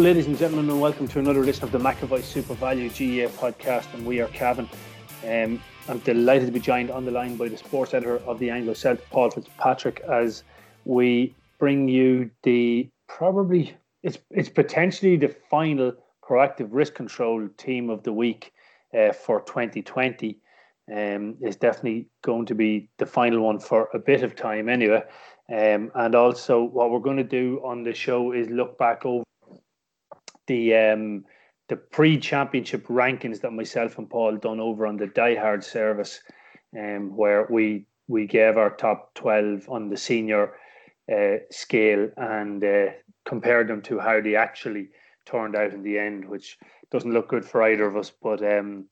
Ladies and gentlemen, and welcome to another edition of the McAvoy Super Value GAA podcast. And we are Cavan. Um, I'm delighted to be joined on the line by the sports editor of the Anglo Celt, Paul Fitzpatrick, as we bring you the probably it's it's potentially the final proactive risk control team of the week uh, for 2020. Um, is definitely going to be the final one for a bit of time anyway. Um, and also, what we're going to do on the show is look back over the um, the pre-championship rankings that myself and Paul done over on the Die Hard service, um, where we we gave our top twelve on the senior uh, scale and uh, compared them to how they actually turned out in the end, which doesn't look good for either of us. But um,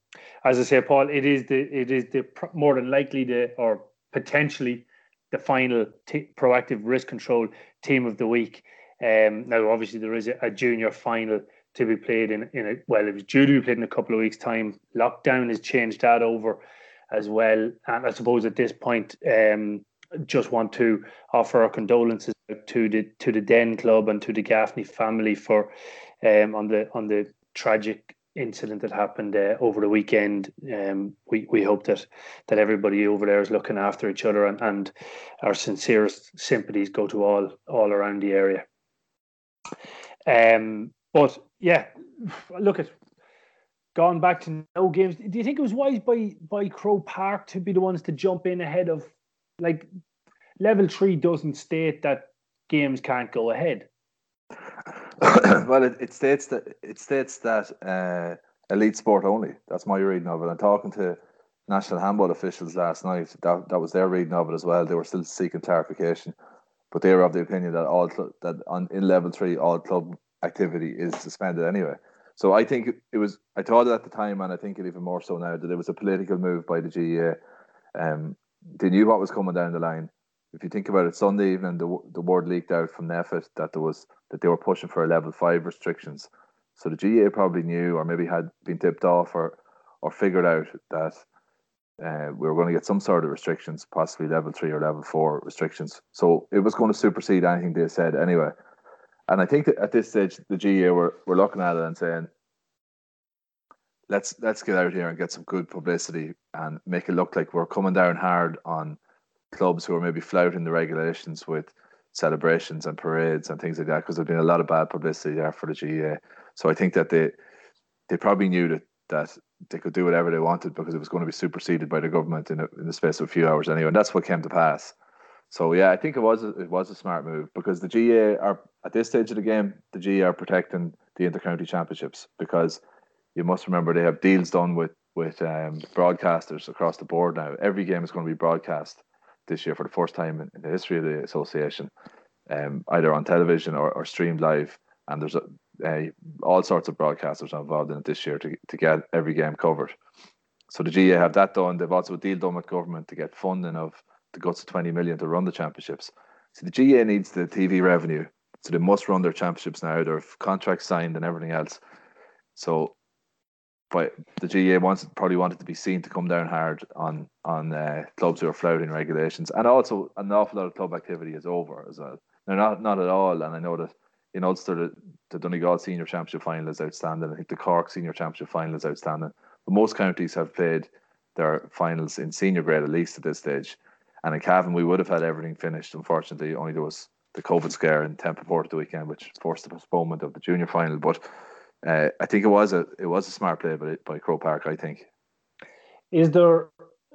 as I say, Paul, it is the it is the more than likely the or potentially the final t- proactive risk control team of the week. Um, now, obviously, there is a, junior final to be played in in a well, it was due to be played in a couple of weeks' time. Lockdown has changed that over as well, and I suppose at this point, um, just want to offer our condolences to the to the Denn Club and to the Gaffney family for um, on the on the tragic incident that happened uh, over the weekend. Um, we we hope that that everybody over there is looking after each other, and, and our sincerest sympathies go to all all around the area. Um, but yeah, look at gone back to no games. Do you think it was wise by by Croke Park to be the ones to jump in ahead of like level three doesn't state that games can't go ahead. well, it, it, states that it states that uh, elite sport only. That's my reading of it. I'm talking to national handball officials last night. That that was their reading of it as well. They were still seeking clarification but they were of the opinion that all cl- that on in level three all club activity is suspended anyway. So I think it was. I thought it at the time, and I think it even more so now that it was a political move by the GAA. Um, they knew what was coming down the line. If you think about it, Sunday evening the the word leaked out from NPHET that there was that they were pushing for a level five restrictions. So the GAA probably knew, or maybe had been tipped off, or or figured out that uh, we were going to get some sort of restrictions, possibly level three or level four restrictions. So it was going to supersede anything they said anyway. And I think that at this stage, the GA were, were looking at it and saying, let's let's get out here and get some good publicity and make it look like we're coming down hard on clubs who are maybe flouting the regulations with celebrations and parades and things like that because there's been a lot of bad publicity there for the GA. So I think that they they probably knew that that they could do whatever they wanted because it was going to be superseded by the government in, a, in the space of a few hours anyway. And that's what came to pass. So yeah, I think it was a, it was a smart move because the GA are at this stage of the game, the GA are protecting the intercounty championships because you must remember they have deals done with with um, broadcasters across the board now. Every game is going to be broadcast this year for the first time in, in the history of the association, um, either on television or, or streamed live. And there's a, uh, all sorts of broadcasters are involved in it this year to, to get every game covered. So the GA have that done. They've also a deal done with government to get funding of the guts of 20 million to run the championships. So the GA needs the TV revenue. So they must run their championships now. Their contracts signed and everything else. So but the GA wants probably wanted to be seen to come down hard on on uh, clubs who are flouting regulations, and also an awful lot of club activity is over as well. No, not not at all. And I know that in Ulster, the, the Donegal Senior Championship final is outstanding. I think the Cork Senior Championship final is outstanding. But most counties have played their finals in senior grade at least at this stage. And in Cavan, we would have had everything finished. Unfortunately, only there was the COVID scare in Templeport the weekend, which forced the postponement of the junior final. But uh, I think it was a it was a smart play by by Croke Park. I think. Is there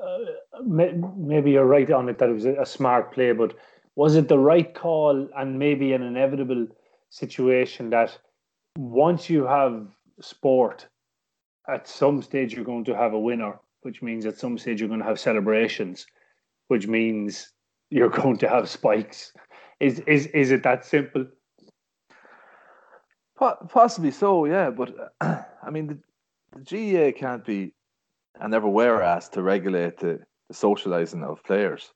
uh, maybe you're right on it that it was a smart play, but was it the right call and maybe an inevitable situation that once you have sport, at some stage you're going to have a winner, which means at some stage you're going to have celebrations, which means you're going to have spikes. Is is is it that simple? Possibly so, yeah. But uh, I mean, the, the GAA can't be and never were asked to regulate the, the socializing of players.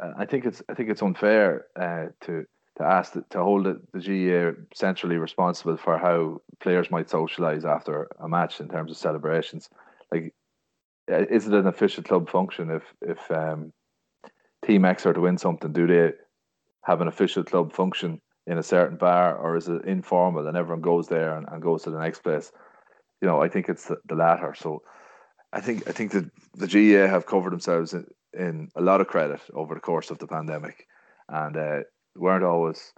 Uh, I think it's I think it's unfair uh, to to ask to hold the, the GAA centrally responsible for how players might socialize after a match in terms of celebrations. Like, uh, is it an official club function if if um, Team X are to win something? Do they have an official club function in a certain bar, or is it informal and everyone goes there and, and goes to the next place? You know, I think it's the, the latter. So I think I think that the GAA have covered themselves in, in a lot of credit over the course of the pandemic, and uh, weren't always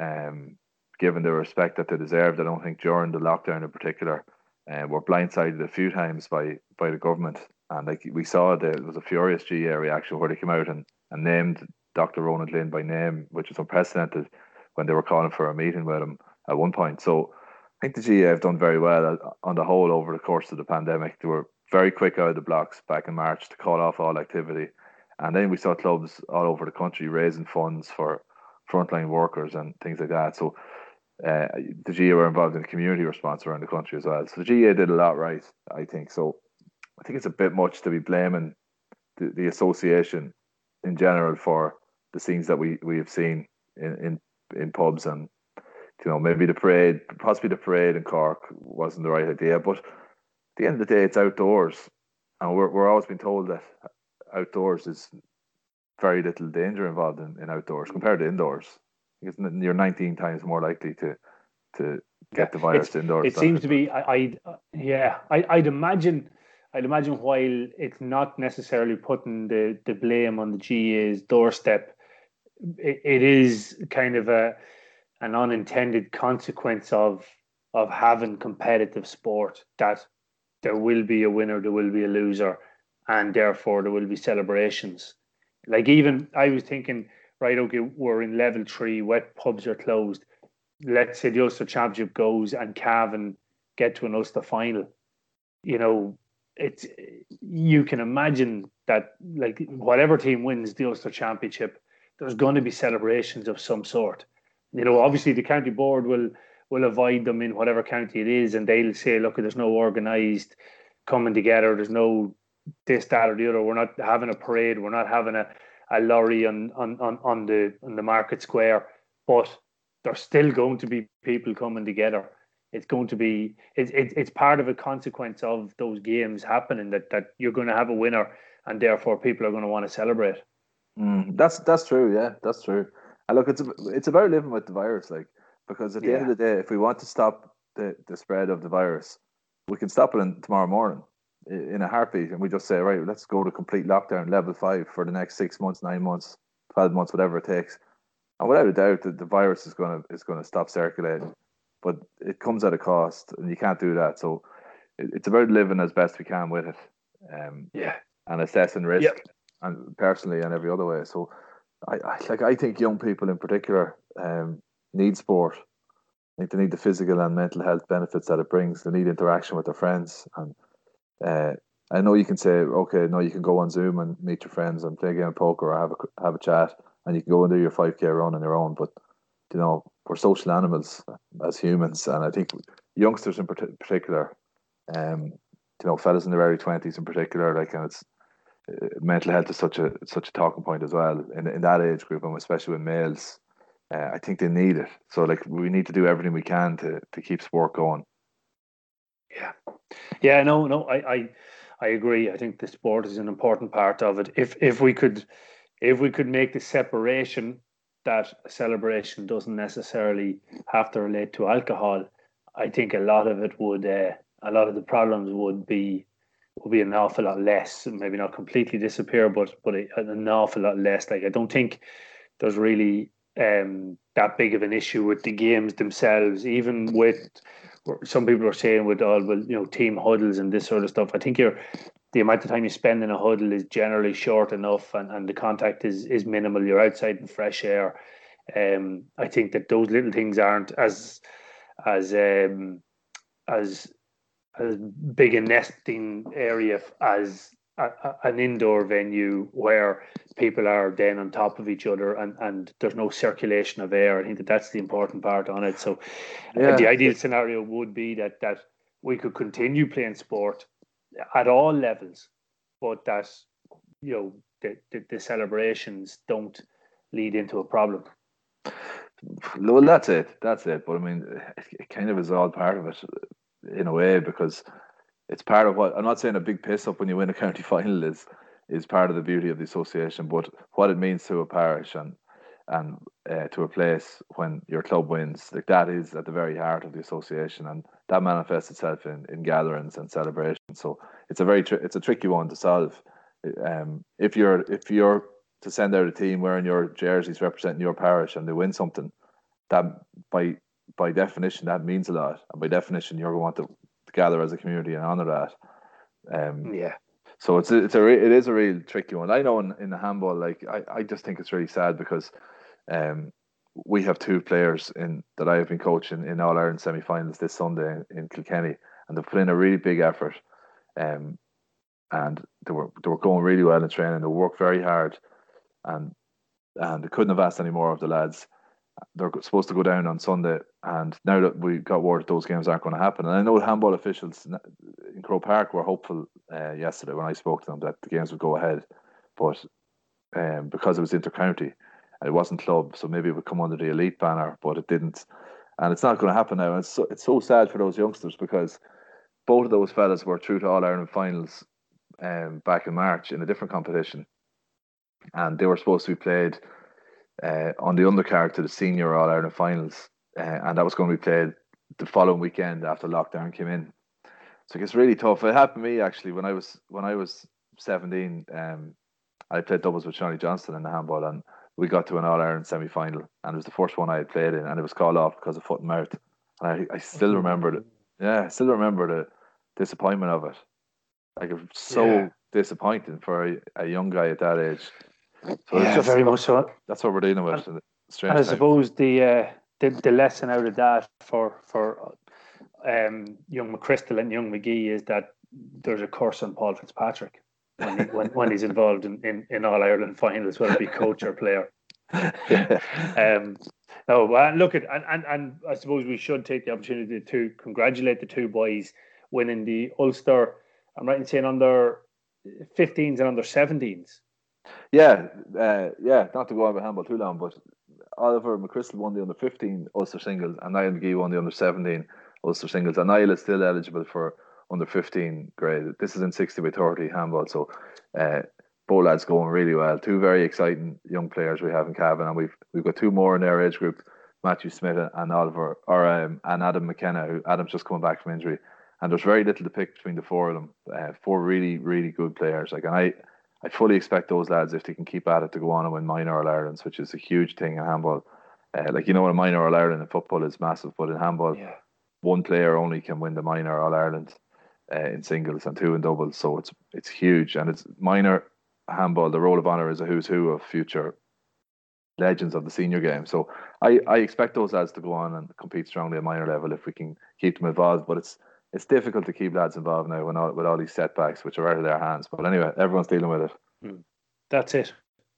um, given the respect that they deserved. I don't think during the lockdown in particular, uh, were blindsided a few times by by the government, and like we saw, there was a furious GAA reaction where they came out and, and named Dr. Ronan Glynn by name, which was unprecedented when they were calling for a meeting with him at one point. So I think the GAA have done very well uh, on the whole over the course of the pandemic. They were very quick out of the blocks back in March to call off all activity. And then we saw clubs all over the country raising funds for frontline workers and things like that. So uh, the GAA were involved in the community response around the country as well. So the GAA did a lot right, I think. So I think it's a bit much to be blaming the, the association in general for the scenes that we, we have seen in, in, in pubs and you know maybe the parade possibly the parade in Cork wasn't the right idea but at the end of the day, it's outdoors, and we're we're always been told that outdoors is very little danger involved in, in outdoors mm. compared to indoors. Because you're 19 times more likely to to get the virus it's, indoors. It seems to be. I, I yeah. I, I'd imagine. I'd imagine while it's not necessarily putting the, the blame on the GA's doorstep, it, it is kind of a an unintended consequence of of having competitive sport that there will be a winner, there will be a loser, and therefore there will be celebrations. Like even I was thinking, right, okay, we're in level three, wet pubs are closed. Let's say the Ulster Championship goes and Cavan get to an Ulster final. You know, it's you can imagine that like whatever team wins the Ulster Championship, there's going to be celebrations of some sort. You know, obviously the county board will will avoid them in whatever county it is, and they'll say, look, there's no organised coming together. There's no this, that, or the other. We're not having a parade. We're not having a, a lorry on, on, on, on the on the market square. But there's still going to be people coming together. It's going to be it's it, it's part of a consequence of those games happening that that you're going to have a winner, and therefore people are going to want to celebrate. Mm, that's that's true. Yeah, that's true. And look, it's it's about living with the virus. Like because at the yeah. end of the day, if we want to stop the, the spread of the virus, we can stop it in, tomorrow morning in a heartbeat, and we just say, right, let's go to complete lockdown, level five for the next six months, nine months, twelve months, whatever it takes. And without a doubt, the, the virus is gonna is gonna stop circulating, but it comes at a cost, and you can't do that. So it, it's about living as best we can with it. Um, yeah, and assessing risk, yep. and personally and every other way. So I, I like I think young people in particular um, need sport. I think they need the physical and mental health benefits that it brings. They need interaction with their friends. And uh, I know you can say, okay, no, you can go on Zoom and meet your friends and play a game of poker or have a have a chat, and you can go and do your five k run on your own. But you know, we're social animals as humans, and I think youngsters in particular, um, you know, fellas in their early twenties in particular, like, and it's uh, mental health is such a such a talking point as well in in that age group, and especially with males uh, I think they need it. So like we need to do everything we can to to keep sport going. Yeah, yeah, no, no, I, I, I agree. I think the sport is an important part of it. If if we could, if we could make the separation that a celebration doesn't necessarily have to relate to alcohol, I think a lot of it would, uh, a lot of the problems would be would be an awful lot less. Maybe not completely disappear, but but an awful lot less. Like I don't think there's really um, that big of an issue with the games themselves, even with some people are saying with all well, you know, team huddles and this sort of stuff. I think you're the amount of time you spend in a huddle is generally short enough, and, and the contact is is minimal. You're outside in fresh air. Um, I think that those little things aren't as as um, as as big a nesting area as a, a, an indoor venue where people are then on top of each other and, and there's no circulation of air. I think that that's the important part on it. So uh, yeah. the ideal scenario would be that that we could continue playing sport at all levels, but that you know the, the, the celebrations don't lead into a problem. Well, that's it. That's it. But I mean, it kind of is all part of it in a way because it's part of what I'm not saying a big piss up when you win a county final is is part of the beauty of the association, but what it means to a parish and and uh, to a place when your club wins, like that is at the very heart of the association, and that manifests itself in, in gatherings and celebrations. So it's a very tri- it's a tricky one to solve. Um, if you're if you're to send out a team wearing your jerseys representing your parish and they win something, that by by definition that means a lot, and by definition you're going to want to gather as a community and honor that. Um, yeah. So it's a, it's a it is a real tricky one. I know in, in the handball, like I, I just think it's really sad because um, we have two players in that I have been coaching in All Ireland semi-finals this Sunday in, in Kilkenny, and they've put in a really big effort. Um, and they were they were going really well in training. They worked very hard, and and they couldn't have asked any more of the lads. They're supposed to go down on Sunday, and now that we got word those games aren't going to happen, and I know handball officials in Croke Park were hopeful uh, yesterday when I spoke to them that the games would go ahead, but um, because it was intercounty, it wasn't club, so maybe it would come under the elite banner, but it didn't, and it's not going to happen now. It's so, it's so sad for those youngsters because both of those fellas were through to All Ireland finals um, back in March in a different competition, and they were supposed to be played uh, on the undercard to the senior All Ireland finals, uh, and that was going to be played the following weekend after lockdown came in. So it it's really tough. It happened to me actually when I was when I was seventeen. Um, I played doubles with Johnny Johnston in the handball, and we got to an All Ireland semi final, and it was the first one I had played in, and it was called off because of foot and mouth. And I, I still remember it. Yeah, I still remember the disappointment of it. Like it was so yeah. disappointing for a, a, young guy at that age. So yeah, very much so. That's what we're dealing with. And, and I suppose the, uh, the the lesson out of that for for um, young McChrystal and young McGee is that there's a curse on Paul Fitzpatrick when, he, when, when he's involved in, in, in All Ireland finals, whether it be coach or player. um, no, and look at and, and and I suppose we should take the opportunity to congratulate the two boys winning the Ulster. I'm right in saying under 15s and under 17s. Yeah, uh, yeah. Not to go on with handball too long, but Oliver McChrystal won the under 15 Ulster singles, and Niall McGee won the under 17 Ulster singles. And Niall is still eligible for under 15 grade. This is in 60 by 30 handball. So uh, both lads going really well. Two very exciting young players we have in Cavan, and we've we've got two more in their age group, Matthew Smith and Oliver, or um, and Adam McKenna, who Adam's just coming back from injury. And there's very little to pick between the four of them. Uh, four really, really good players. Like, and I, I fully expect those lads if they can keep at it to go on and win minor All Irelands, which is a huge thing in handball. Uh, like you know, a minor All Ireland in football is massive, but in handball, yeah. one player only can win the minor All Ireland uh, in singles and two in doubles. So it's it's huge, and it's minor handball. The role of honour is a who's who of future legends of the senior game. So I, I expect those lads to go on and compete strongly at minor level if we can keep them involved. But it's it's difficult to keep lads involved now when all, with all these setbacks, which are out of their hands. But anyway, everyone's dealing with it. Hmm. That's it.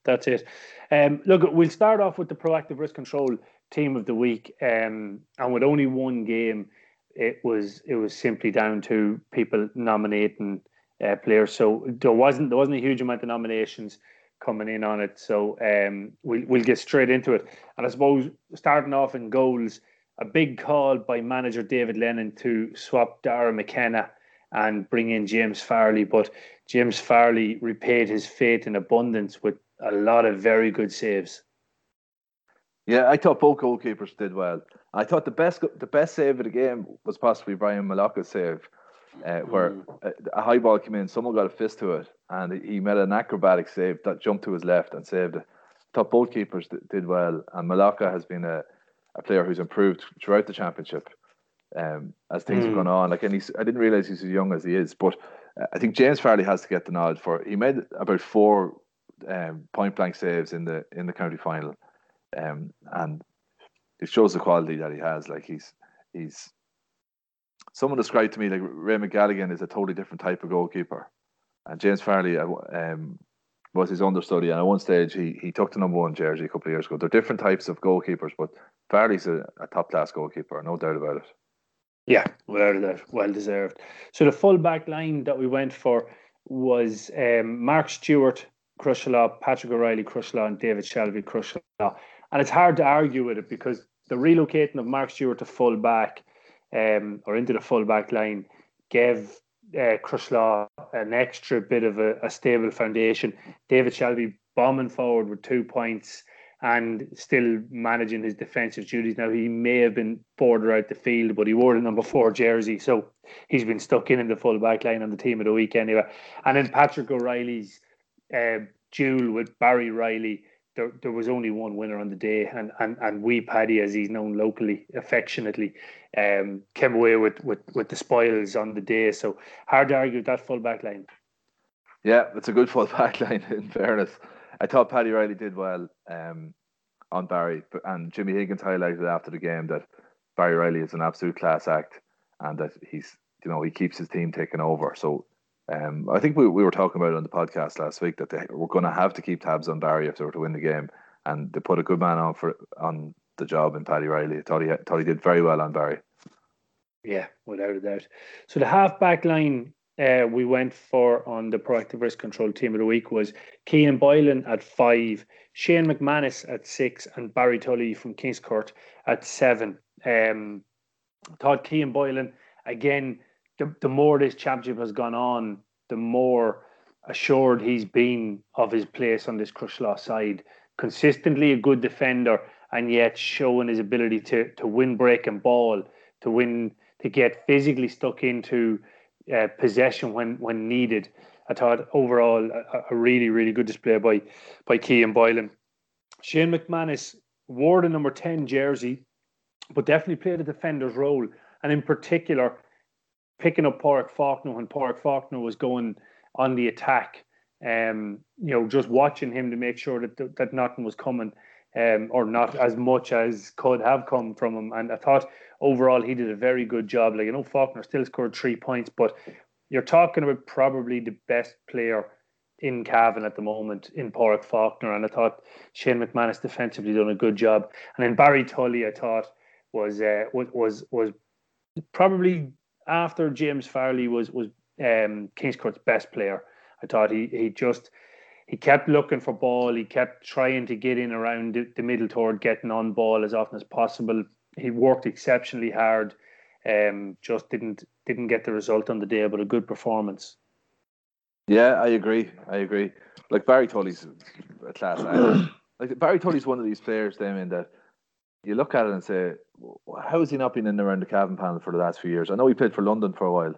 That's it. Um, look, we'll start off with the proactive risk control team of the week, um, and with only one game, it was it was simply down to people nominating uh, players. So there wasn't there wasn't a huge amount of nominations coming in on it. So um, we'll we'll get straight into it. And I suppose starting off in goals, a big call by manager David Lennon to swap Dara McKenna and bring in James Farley, but James Farley repaid his faith in abundance with a lot of very good saves. Yeah, I thought both goalkeepers did well. I thought the best the best save of the game was possibly Brian Malacca's save, uh, where mm. a, high ball came in, someone got a fist to it, and he made an acrobatic save that jumped to his left and saved it. I thought both keepers did well, and Malacca has been a, a player who's improved throughout the championship. um, as things mm. have gone on. Like, and he's I didn't realize he's as young as he is, but uh, I think James Farley has to get the nod for. He made about four um, point blank saves in the in the county final, um, and it shows the quality that he has. Like he's he's someone described to me like Ray McGalligan is a totally different type of goalkeeper, and James Farrelly uh, um, was his understudy. And at one stage, he he took the number one jersey a couple of years ago. They're different types of goalkeepers, but Farrelly's a, a top class goalkeeper, no doubt about it. Yeah, without a doubt, well deserved. So the full back line that we went for was um, Mark Stewart, Crosserlough, Patrick O'Reilly, Crosserlough, and David Shelby, Crosserlough. And it's hard to argue with it because the relocating of Mark Stewart to full back um, or into the full back line gave uh, Crosserlough an extra bit of a, a stable foundation. David Shelby bombing forward with two points and still managing his defensive duties. Now he may have been further out the field, but he wore the number four jersey, so he's been stuck in in the full back line on the team of the week anyway. And then Patrick O'Reilly's uh, duel with Barry Riley. There, there was only one winner on the day, and, and, and we Paddy, as he's known locally affectionately, um, came away with, with, with the spoils on the day. So hard to argue that full back line. Yeah, it's a good full back line. In fairness, I thought Paddy Riley did well um, on Barry, and Jimmy Higgins highlighted after the game that Barry Riley is an absolute class act, and that he's you know he keeps his team taking over. So um, I think we, we were talking about it on the podcast last week that they were going to have to keep tabs on Barry if they were to win the game, and they put a good man on for on the job in Paddy Riley. I thought he thought he did very well on Barry. Yeah, without a doubt. So the half back line uh, we went for on the proactive risk control team of the week was Cian Boylan at five, Shane McManus at six, and Barry Tully from Kingscourt at seven. Um, thought Cian Boylan again. The, the more this championship has gone on, the more assured he's been of his place on this Crosserlough side. Consistently a good defender, and yet showing his ability to to win break and ball, to win to get physically stuck into uh, possession when when needed. I thought overall a, a, really really good display by by Cian Boylan. Shane McManus wore the number ten jersey, but definitely played a defender's role, and in particular picking up Pádraig Faulkner when Pádraig Faulkner was going on the attack. Um, you know, just watching him to make sure that that nothing was coming, um, or not as much as could have come from him. And I thought overall he did a very good job. Like you know, Faulkner still scored three points, but you're talking about probably the best player in Cavan at the moment in Pádraig Faulkner, and I thought Shane McManus defensively done a good job. And then Barry Tully, I thought was uh, was was probably after James Farley was was um, Kingscourt's best player. I thought he he just he kept looking for ball. He kept trying to get in around the, the middle toward getting on ball as often as possible he worked exceptionally hard. Um, just didn't didn't get the result on the day, but a good performance. Yeah, I agree. I agree. Like Barry Tully's a class. like Barry Tully's one of these players, Damien, that you look at it and say, how has he not been in around the Cavan panel for the last few years? I know he played for London for a while.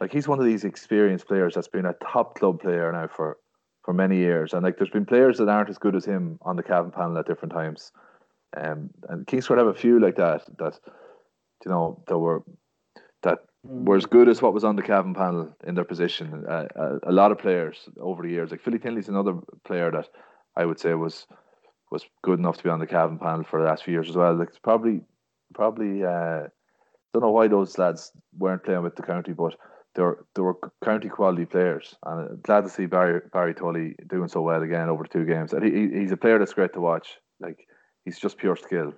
Like he's one of these experienced players that's been a top club player now for for many years. And like there's been players that aren't as good as him on the Cavan panel at different times. Um, and Kingscourt have a few like that that you know that were that were as good as what was on the Cavan panel in their position. Uh, a, uh, a, lot of players over the years, like Philly Tinley's another player that I would say was was good enough to be on the Cavan panel for the last few years as well. Like it's probably probably uh, don't know why those lads weren't playing with the county, but they were they were county quality players. And I'm glad to see Barry Barry Tully doing so well again over two games. And he, he's a player that's great to watch. Like he's just pure skill.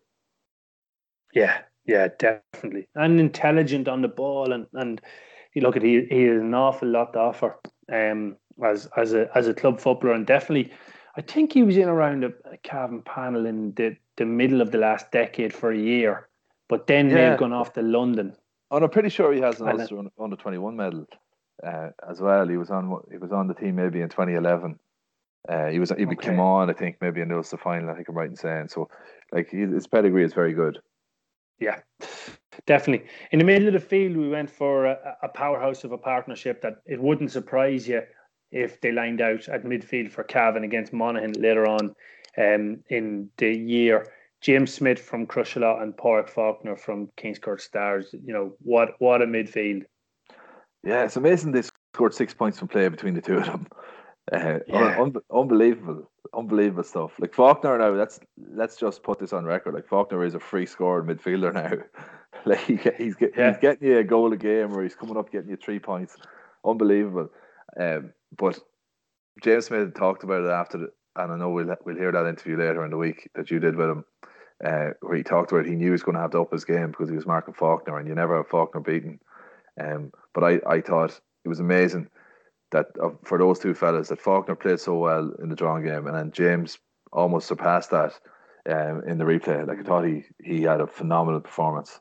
Yeah, yeah, definitely, and intelligent on the ball, and and you look at he he has an awful lot to offer um, as as a as a club footballer, and definitely, I think he was in around a, a Cavan panel in the the middle of the last decade for a year, but then yeah. they've gone off to London. And I'm pretty sure he has an Ulster under twenty one medal uh, as well. He was on he was on the team maybe in 2011. Uh, he was he okay. came on, I think, maybe in the Ulster final. I think I'm right in saying so. Like his pedigree is very good. Yeah, definitely. In the middle of the field, we went for a, a powerhouse of a partnership that it wouldn't surprise you if they lined out at midfield for Cavan against Monaghan later on um, in the year. James Smith from Crosserlough and Padraig Faulkner from Kingscourt Stars. You know what? What a midfield! Yeah, it's amazing they scored six points from play between the two of them. Uh, yeah. un- unbelievable, unbelievable stuff. Like Faulkner now, let's let's just put this on record. Like Faulkner is a free scorer midfielder now. like he, he's get, yeah. he's getting you a goal a game, or he's coming up getting you three points. Unbelievable. Um, but James Smith talked about it after, the, and I know we'll we'll hear that interview later in the week that you did with him, uh, where he talked about he knew he was going to have to up his game because he was marking Faulkner, and you never have Faulkner beaten. Um, but I, I thought it was amazing that uh, for those two fellas that Faulkner played so well in the drawing game, and then James almost surpassed that um, in the replay. Like I thought he he had a phenomenal performance.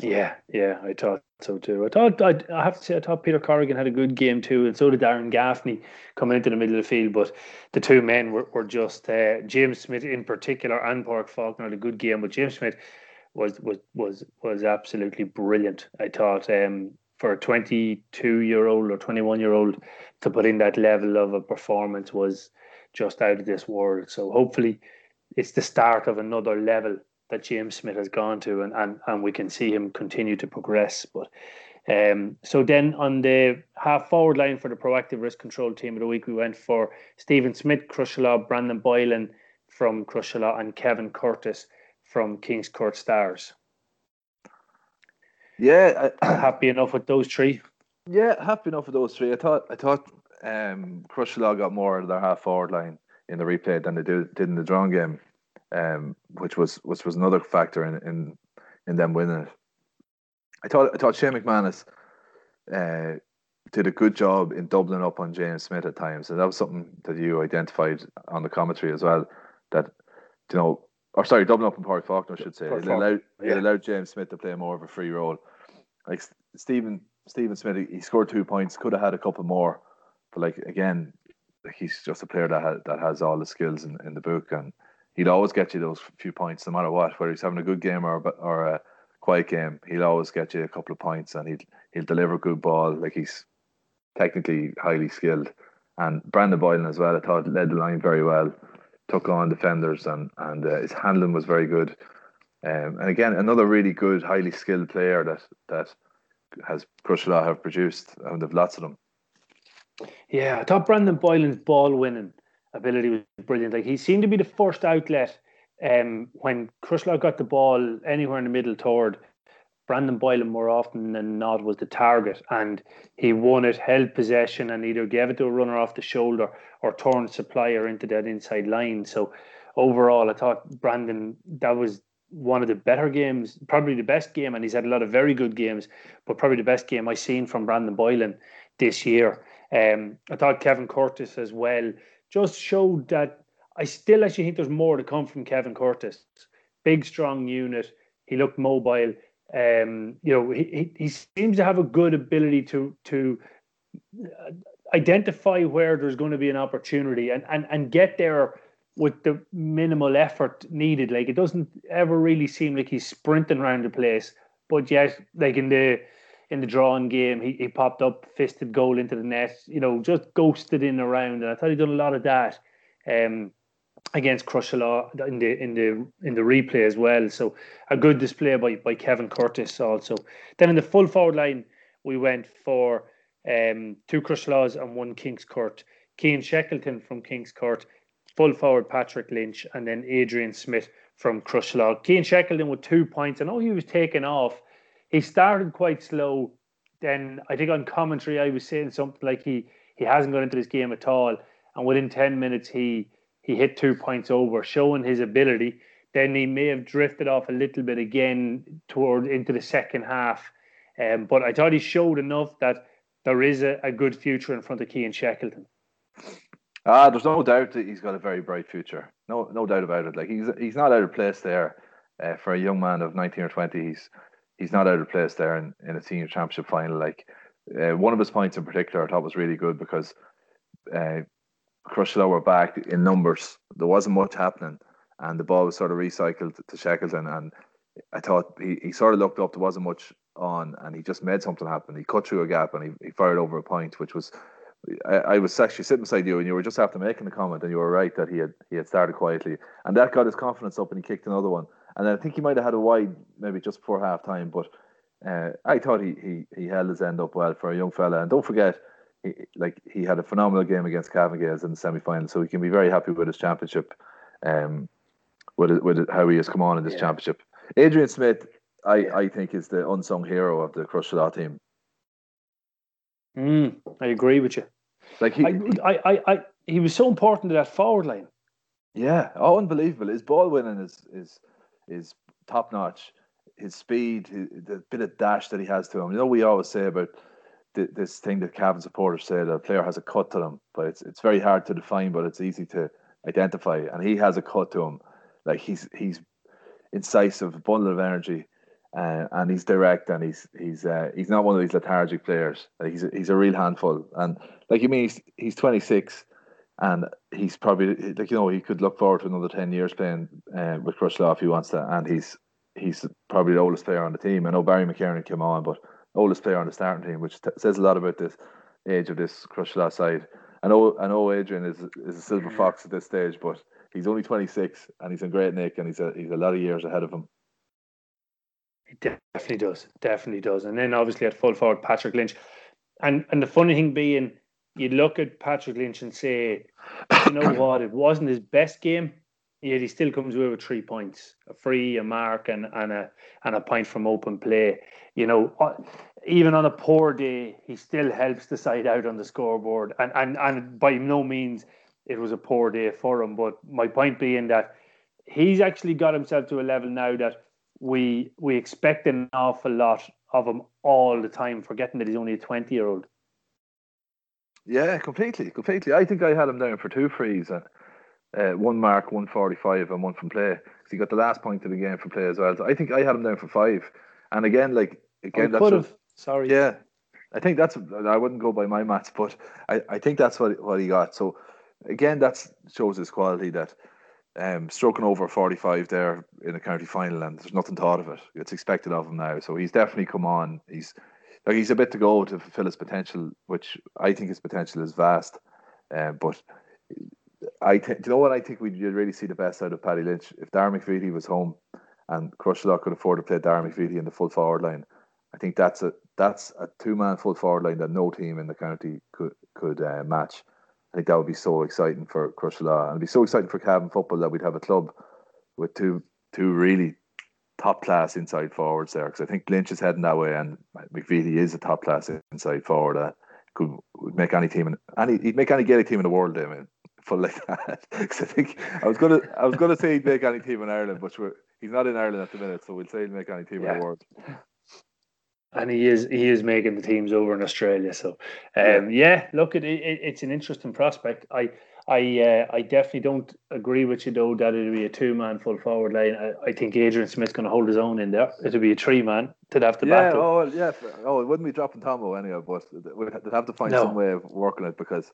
Yeah, yeah, I thought so too. I thought i I have to say I thought Peter Corrigan had a good game too, and so did Darren Gaffney coming into the middle of the field. But the two men were, were just uh, James Smith in particular and Pádraig Faulkner had a good game, but James Smith was was was was absolutely brilliant. I thought um, for a 22 year old or 21 year old to put in that level of a performance was just out of this world. So hopefully it's the start of another level that James Smith has gone to, and, and, and we can see him continue to progress. But um, so then on the half forward line for the proactive risk control team of the week, we went for Stephen Smith, Crosserlough, Brandon Boylan from Crosserlough, and Kevin Curtis from Kings Court Stars. Yeah, I, happy enough with those three. Yeah, happy enough with those three. I thought I thought um, got more out of their half forward line in the replay than they did, did in the drawn game um, which was which was another factor in in, in them winning it. I thought I thought Shane McManus uh, did a good job in doubling up on James Smith at times, and that was something that you identified on the commentary as well. That you know, or sorry, doubling up on Pádraig Faulkner, I should say. It allowed yeah. it allowed James Smith to play more of a free role. Like Stephen Stephen Smith, he scored two points, could have had a couple more, but like again, he's just a player that has, that has all the skills in, in the book and he'd always get you those few points no matter what, whether he's having a good game or or a quiet game. He'll always get you a couple of points, and he'll he'll deliver good ball. Like he's technically highly skilled. And Brandon Boylan as well, I thought led the line very well, took on defenders, and and uh, his handling was very good. Um, and again, another really good, highly skilled player that that has Crosserlough have produced, and they've lots of them. Yeah, I thought Brandon Boylan's ball winning ability was brilliant. Like he seemed to be the first outlet um, when Crosserlough got the ball anywhere in the middle toward Brandon Boylan more often than not was the target, and he won it, held possession, and either gave it to a runner off the shoulder or turned supplier into that inside line. So overall, I thought Brandon that was one of the better games, probably the best game, and he's had a lot of very good games, but probably the best game I've seen from Brandon Boylan this year. Um, I thought Kevin Curtis as well just showed that I still actually think there's more to come from Kevin Curtis. Big, strong unit. He looked mobile. Um, you know, he, he seems to have a good ability to to identify where there's going to be an opportunity and, and, and get there with the minimal effort needed. Like it doesn't ever really seem like he's sprinting around the place, but yet, like in the in the drawing game. He, he popped up, fisted goal into the net, you know, just ghosted in around. And I thought he'd done a lot of that um, against Crosserlough in the in the in the replay as well. So a good display by, by Kevin Curtis also. Then in the full forward line, we went for um, two Crosserloughs and one Kings Court. Keane Shackleton from Kings Court, full forward Patrick Lynch, and then Adrian Smith from Crosserlough. Keane Shackleton with two points. I know he was taken off he started quite slow. Then I think on commentary I was saying something like he he hasn't got into this game at all, and within ten minutes he he hit two points over, showing his ability. Then he may have drifted off a little bit again toward into the second half, um, but I thought he showed enough that there is a, a good future in front of Keane Shackleton. Ah, there's no doubt that he's got a very bright future. No, no doubt about it. Like he's he's not out of place there uh, for a young man of nineteen or twenty. He's he's not out of place there in, in a senior championship final. Like uh, one of his points in particular, I thought was really good because uh, Crosserlough were back in numbers. There wasn't much happening, and the ball was sort of recycled to Shackleton. And I thought he, he sort of looked up. There wasn't much on, and he just made something happen. He cut through a gap and he, he fired over a point, which was I, I, was actually sitting beside you, and you were just after making the comment, and you were right that he had he had started quietly, and that got his confidence up, and he kicked another one. And I think he might have had a wide maybe just before half time, but uh, I thought he, he he held his end up well for a young fella. And don't forget, he, like he had a phenomenal game against Cavan Gaels in the semi final, so he can be very happy with his championship, um, with with how he has come on in this yeah. championship. Adrian Smith, I, yeah. I think is the unsung hero of the Crusher team. Mm, I agree with you. Like he, I, I, I, I, he was so important to that forward line. Yeah, oh, unbelievable! His ball winning is is is top notch. His speed, the bit of dash that he has to him. You know, we always say about th- this thing that Cavan supporters say that a player has a cut to them, but it's it's very hard to define, but it's easy to identify. And he has a cut to him. Like he's he's incisive, bundle of energy uh, and he's direct and he's he's uh, he's not one of these lethargic players. He's a, he's a real handful. And like you mean, he's he's 26, and he's probably like you know he could look forward to another 10 years playing uh, with Crosserlough if he wants to. And he's he's probably the oldest player on the team. I know Barry McKernan came on, but oldest player on the starting team, which t- says a lot about this age of this Crosserlough side. I know I know Adrian is is a silver fox at this stage, but he's only 26 and he's in great nick and he's a he's a lot of years ahead of him. It definitely does. Definitely does. And then obviously at full forward, Patrick Lynch. And and the funny thing being, you look at Patrick Lynch and say, you know what, it wasn't his best game, yet he still comes away with three points, a free, a mark, and, and a and a point from open play. You know, uh, even on a poor day, he still helps the side out on the scoreboard. And and and by no means it was a poor day for him. But my point being that he's actually got himself to a level now that we we expect an awful lot of him all the time, forgetting that he's only a twenty year old. Yeah, completely, completely. I think I had him down for two frees and uh, one mark, one forty five, and one from play. Because he got the last point of the game from play as well. So I think I had him down for five. And again, like again, that's sorry. Yeah, I think that's. I wouldn't go by my maths, but I, I think that's what what he got. So again, that shows his quality that um, stroking over 45 there in the county final, and there's nothing thought of it. It's expected of him now, so he's definitely come on. He's like he's a bit to go to fulfill his potential, which I think his potential is vast. Um, but I think, you know what? I think we'd really see the best out of Paddy Lynch if Dara McVeety was home, and Crosserlough could afford to play Dara McVeety in the full forward line. I think that's a that's a two man full forward line that no team in the county could could uh, match. I think that would be so exciting for Crosserlough and it'd be so exciting for Cavan football that we'd have a club with two two really top class inside forwards there because I think Lynch is heading that way and McVeety is a top class inside forward that could make any team in any he'd make any Gaelic team in the world I mean full like that because I think I was gonna I was gonna say he'd make any team in Ireland but he's not in Ireland at the minute so we'll say he'd make any team yeah. in the world and he is he is making the teams over in Australia. So, um, yeah. yeah, look, it, it, it's an interesting prospect. I I uh, I definitely don't agree with you though that it'll be a two man full forward line. I, I think Adrian Smith's going to hold his own in there. It'll be a three man to have to yeah, battle. Oh yeah, oh it wouldn't be dropping Tomo anyway, but we'd have to find no. some way of working it because.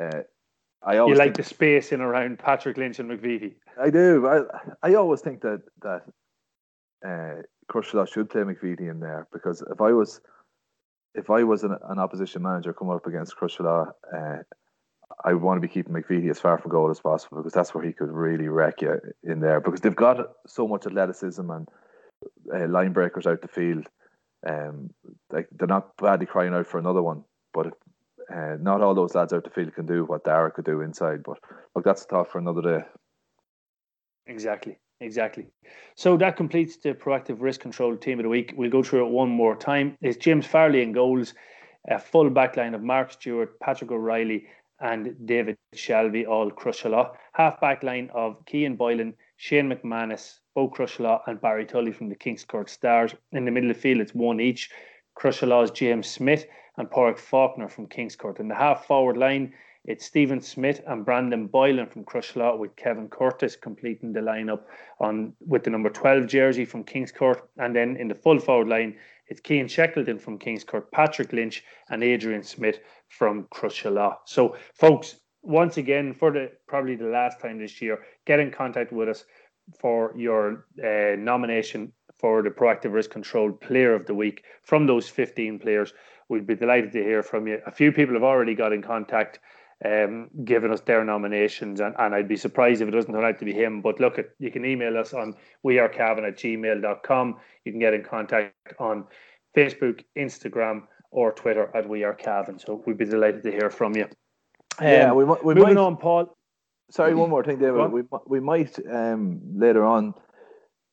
Uh, I always you like the space in around Patrick Lynch and McVeety. I do. I I always think that that uh, Crosserlough should play McVeety in there because if I was if I was an, an opposition manager coming up against Crosserlough, uh, I would want to be keeping McVeety as far from goal as possible because that's where he could really wreck you in there because they've got so much athleticism and uh, line breakers out the field. Um, like they're not badly crying out for another one, but if, uh, not all those lads out the field can do what Dara could do inside. But look, that's a thought for another day. Exactly. Exactly. So that completes the proactive risk control team of the week. We'll go through it one more time. It's James Farley in goals, a full back line of Mark Stewart, Patrick O'Reilly, and David Shelby, all Crosserlough. Half back line of Cian Boylan, Shane McManus, Bo Crosserlough, and Barry Tully from the Kings Court Stars. In the middle of the field, it's one each. Crosserlough's James Smith and Pádraig Faulkner from Kings Court. In the half forward line, it's Stephen Smith and Brandon Boylan from Crosserlough with Kevin Curtis completing the lineup on with the number 12 jersey from Kings Court. And then in the full forward line, it's Keane Shackleton from Kings Court, Patrick Lynch, and Adrian Smith from Crosserlough. So, folks, once again, for the probably the last time this year, get in contact with us for your uh, nomination for the proactive risk control player of the week from those 15 players we'd be delighted to hear from you. A few people have already got in contact, um, giving us their nominations, and, and I'd be surprised if it doesn't turn out to be him. But look, at, you can email us on wearecavan at gmail.com. You can get in contact on Facebook, Instagram, or Twitter at wearecavan. So we'd be delighted to hear from you. Um, yeah, we, we moving might, on, Paul. Sorry, one more thing, David. We, we might um, later on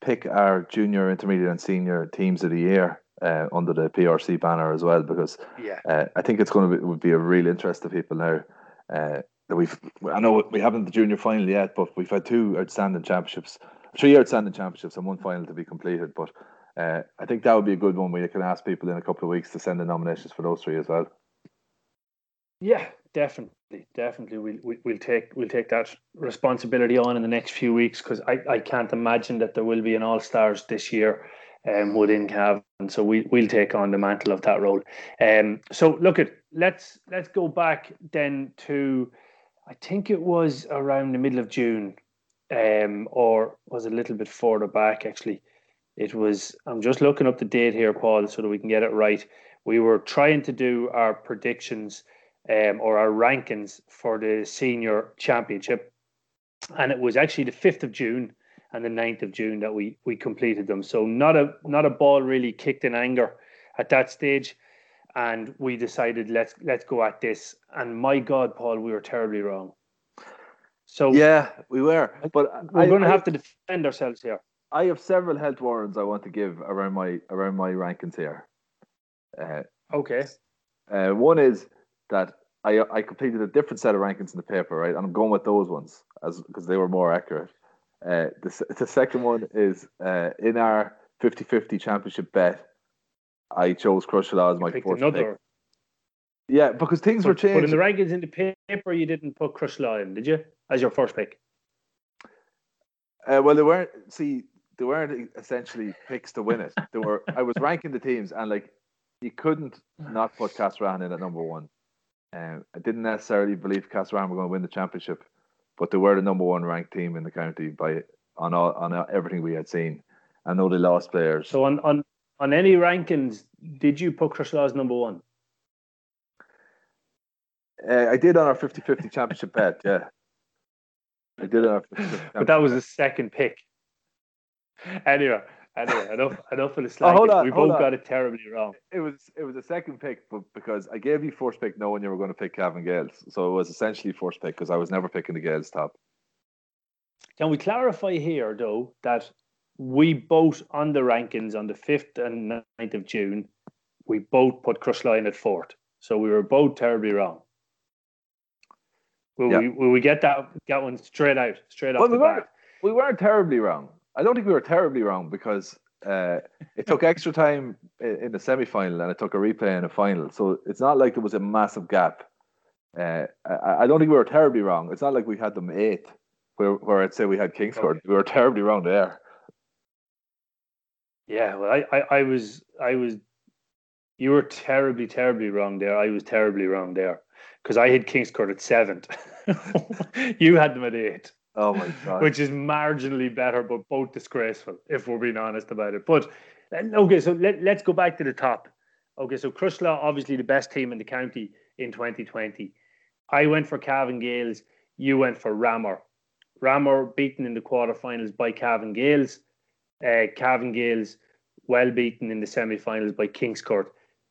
pick our junior, intermediate, and senior teams of the year uh, under the PRC banner as well, because yeah. uh, I think it's going to be, would be a real interest to people now. Uh, that we've, I know we haven't the junior final yet, but we've had two outstanding championships, three outstanding championships, and one final to be completed. But uh, I think that would be a good one where you can ask people in a couple of weeks to send the nominations for those three as well. Yeah, definitely, definitely. We'll, we, will take we'll take that responsibility on in the next few weeks because I, I can't imagine that there will be an All Stars this year um, within Cavan. So we we'll take on the mantle of that role. Um, so look at let's let's go back then to I think it was around the middle of June, um, or was a little bit further back actually. It was I'm just looking up the date here, Paul, so that we can get it right. We were trying to do our predictions um, or our rankings for the senior championship, and it was actually the fifth of June and the 9th of June that we we completed them. So not a not a ball really kicked in anger at that stage, and we decided let's let's go at this. And my God, Paul, we were terribly wrong. So yeah, we were, but we're going to have to defend ourselves here. I have several health warnings I want to give around my around my rankings here. Uh, okay. Uh, one is that I I completed a different set of rankings in the paper, right? And I'm going with those ones as because they were more accurate. Uh, the, the second one is uh, in our 50-50 championship bet, I chose Crosserlough as my fourth another. pick. Yeah, because things but, were changing. But in the rankings in the paper, you didn't put Crosserlough in, did you, as your first pick? Uh, well, they weren't. See, they weren't essentially picks to win it. They were. I was ranking the teams, and like you couldn't not put Castlerahan in at number one. Um, I didn't necessarily believe Castlerahan were going to win the championship, but they were the number one ranked team in the county by on all on everything we had seen. I know they lost players. So on on on any rankings, did you put Crosserlough as number one? Uh, I did on our 50-50 championship bet. Yeah, I did on our. but that was the second pick. Anyway, Anyway, enough enough for the slag. Oh, hold on, we both on. got it terribly wrong. It was it was a second pick, but because I gave you first pick knowing you were going to pick Cavan Gaels, so it was essentially first pick because I was never picking the Gaels top. Can we clarify here though that we both on the rankings on the fifth and 9th of June, we both put Crosserlough at fourth, so we were both terribly wrong. Will, yeah. we, will we get that that one straight out, straight well, off we the bat? We weren't terribly wrong. I don't think we were terribly wrong because uh, it took extra time in the semi final and it took a replay in a final. So it's not like there was a massive gap. Uh, I, I, don't think we were terribly wrong. It's not like we had them eight, where, where I'd say we had Kingscourt. Okay. We were terribly wrong there. Yeah, well, I, I, I was, I was, you were terribly, terribly wrong there. I was terribly wrong there because I had Kingscourt at seventh. you had them at eight. Oh my god! Which is marginally better, but both disgraceful, if we're being honest about it. But uh, okay, so let, let's go back to the top. Okay, so Crosserlough, obviously the best team in the county in 2020. I went for Cavan Gaels. You went for Ramor. Ramor beaten in the quarterfinals by Cavan Gaels. Uh, Cavan Gaels well beaten in the semi-finals by Kingscourt.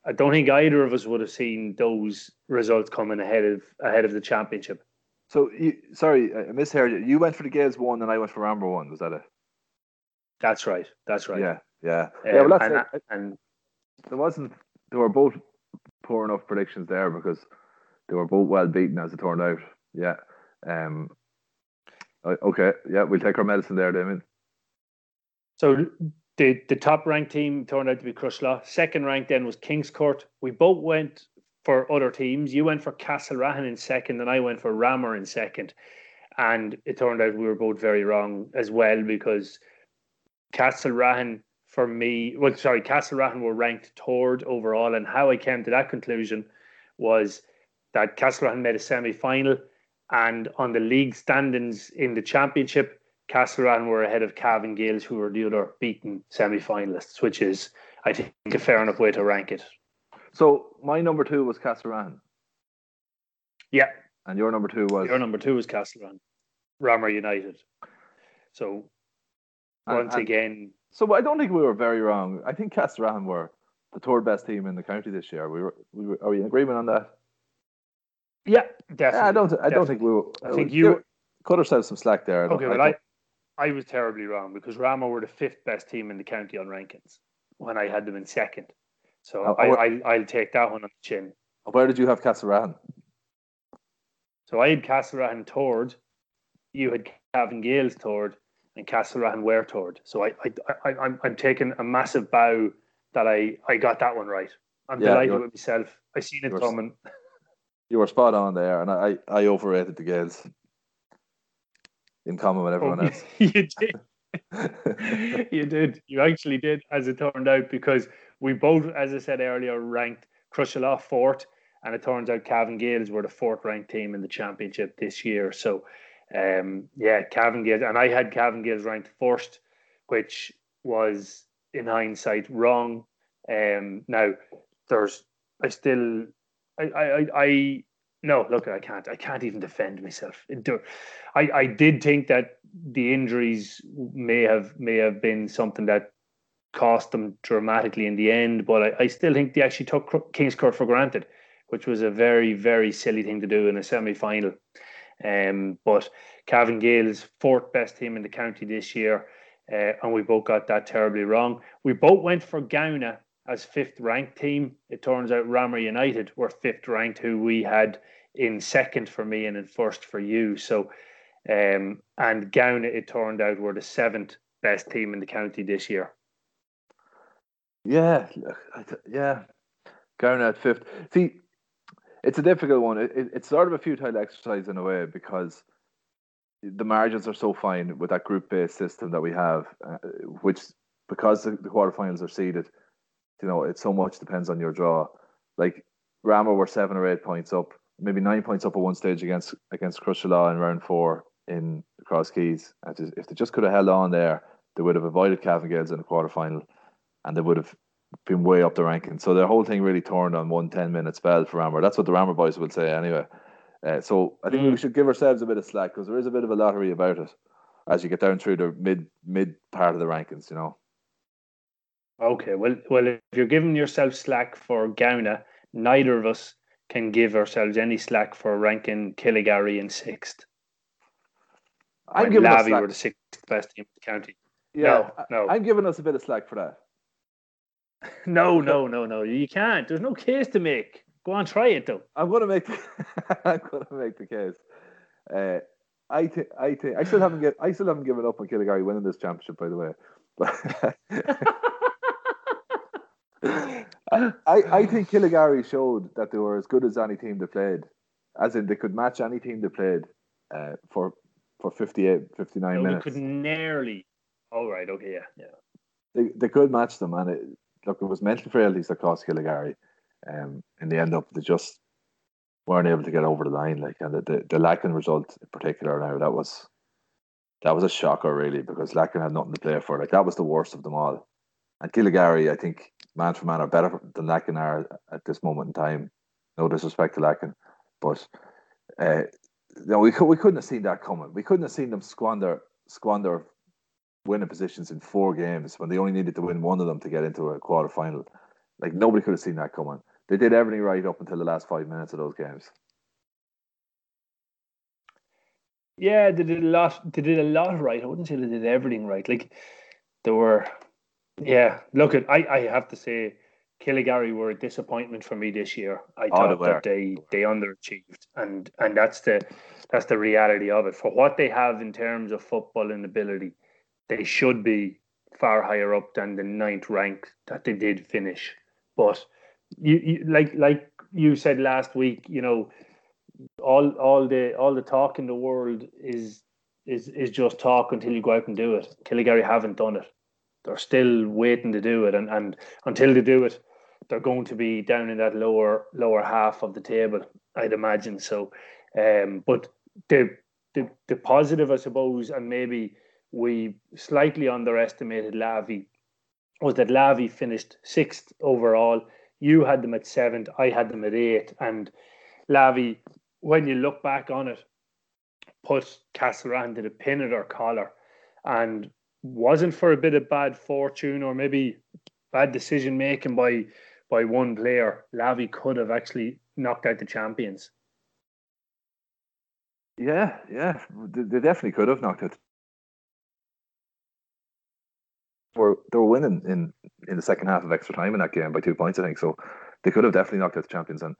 I don't think either of us would have seen those results coming ahead of ahead of the championship. So, you, sorry, I misheard you. You went for the Gaels one, and I went for Ramor one. Was that it? That's right. That's right. Yeah, yeah, um, yeah. Well, that's and, it. and there wasn't. They were both poor enough predictions there because they were both well beaten as it turned out. Yeah. Um. Okay. Yeah, we'll take our medicine there, Damien. So the the top ranked team turned out to be Crosserlough. Second ranked then was Kingscourt. We both went for other teams. You went for Castlerahan in second, and I went for Ramor in second. And it turned out we were both very wrong as well because Castlerahan, for me, well, sorry, Castlerahan were ranked third overall. And how I came to that conclusion was that Castlerahan made a semi final. And on the league standings in the championship, Castlerahan were ahead of Cavan Gaels, who were the other beaten semi finalists, which is, I think, a fair enough way to rank it. So my number two was Castlerahan. Yeah. And your number two was your number two was Castlerahan. Ramor United. So once and, again. So I don't think we were very wrong. I think Castlerahan were the third best team in the county this year. We were, we were are we in agreement on that? Yeah, definitely. Yeah, I don't. I definitely. don't think we. Were, I think you cut ourselves some slack there. Okay, well, I, I was terribly wrong because Ramor were the fifth best team in the county on rankings when I had them in second. So uh, I, I, will take that one on the chin. Where did you have Castlerahan? So I had Castlerahan third. You had Cavan Gaels third, and Castlerahan were third. So I, I, I, I'm, I'm taking a massive bow that I, I got that one right. I'm yeah, delighted with myself. I seen it coming. You were spot on there, and I, I overrated the Gaels in common with everyone oh, else. you did. you did. You actually did, as it turned out, because we both, as I said earlier, ranked Crosserlough fourth, and it turns out Cavan Gaels were the fourth ranked team in the championship this year. So, um, yeah, Cavan Gaels, and I had Cavan Gaels ranked first, which was in hindsight wrong. Um, now there's, I still, I, I, I, no, look, I can't, I can't even defend myself. I, I did think that the injuries may have, may have been something that cost them dramatically in the end, but I, I still think they actually took Kingscourt for granted, which was a very, very silly thing to do in a semi final. Um, but Cavan Gaels, fourth best team in the county this year, uh, and we both got that terribly wrong. We both went for Gowna as fifth ranked team. It turns out Ramor United were fifth ranked, who we had in second for me and in first for you. So, um, and Gowna, it turned out, were the seventh best team in the county this year. Yeah, yeah. Gowna at fifth. See, it's a difficult one. It, it, it's sort of a futile exercise in a way because the margins are so fine with that group based system that we have, uh, which because the, the quarterfinals are seeded, you know, it so much depends on your draw. Like Ramor were seven or eight points up, maybe nine points up at one stage against against Crosserlough in round four in Cross Keys. If they just could have held on there, they would have avoided Cavan Gaels in the quarterfinal, and they would have been way up the ranking. So the whole thing really turned on one 10 minute spell for Ramor. That's what the Ramor boys will say anyway. Uh, so I think mm. we should give ourselves a bit of slack because there is a bit of a lottery about it as you get down through the mid mid part of the rankings, you know. Okay, well, well, if you're giving yourself slack for Gowna, neither of us can give ourselves any slack for ranking Killygarry in sixth. I'm giving Lavey were the sixth best team in the county. Yeah, no, no. I'm giving us a bit of slack for that. No, no, no, no. You can't. There's no case to make. Go on, try it though. I'm gonna make. I'm gonna make the case. Uh, I think. I think. I still haven't get. I still haven't given up on Killygarry winning this championship. By the way, I, I think Killygarry showed that they were as good as any team they played, as in they could match any team they played uh, for for 58, 59 no, minutes. They could nearly. All right. okay, yeah, yeah. They they could match them, and it, look, it was mental frailties that cost Killygarry. Um, in the end up, they just weren't able to get over the line. Like, and the the, the Lacken result in particular, now that was that was a shocker really because Lacken had nothing to play for. Like that was the worst of them all. And Killygarry, I think, man for man, are better than Lacken are at this moment in time. No disrespect to Lacken, but uh, no, we could, we couldn't have seen that coming. We couldn't have seen them squander squander winning positions in four games when they only needed to win one of them to get into a quarter final. Like nobody could have seen that coming. They did everything right up until the last five minutes of those games. Yeah, they did a lot. They did a lot right. I wouldn't say they did everything right. Like there were yeah, look at I, I have to say Killygarry were a disappointment for me this year. I oh, thought that they they underachieved and and that's the that's the reality of it. For what they have in terms of football and ability, they should be far higher up than the ninth rank that they did finish. But you, you like like you said last week, you know, all all the all the talk in the world is is is just talk until you go out and do it. Killygarry haven't done it they're still waiting to do it, and, and until they do it, they're going to be down in that lower lower half of the table, I'd imagine. So, um, but the the the positive, I suppose, and maybe we slightly underestimated Lavey was that Lavey finished sixth overall. You had them at seventh. I had them at eight. And Lavey, when you look back on it, put Castlerahan to the pin of their collar, and wasn't for a bit of bad fortune or maybe bad decision making by by one player, Lavey could have actually knocked out the champions. Yeah, yeah, they definitely could have knocked it. Were they were winning in in the second half of extra time in that game by two points, I think. So they could have definitely knocked out the champions. And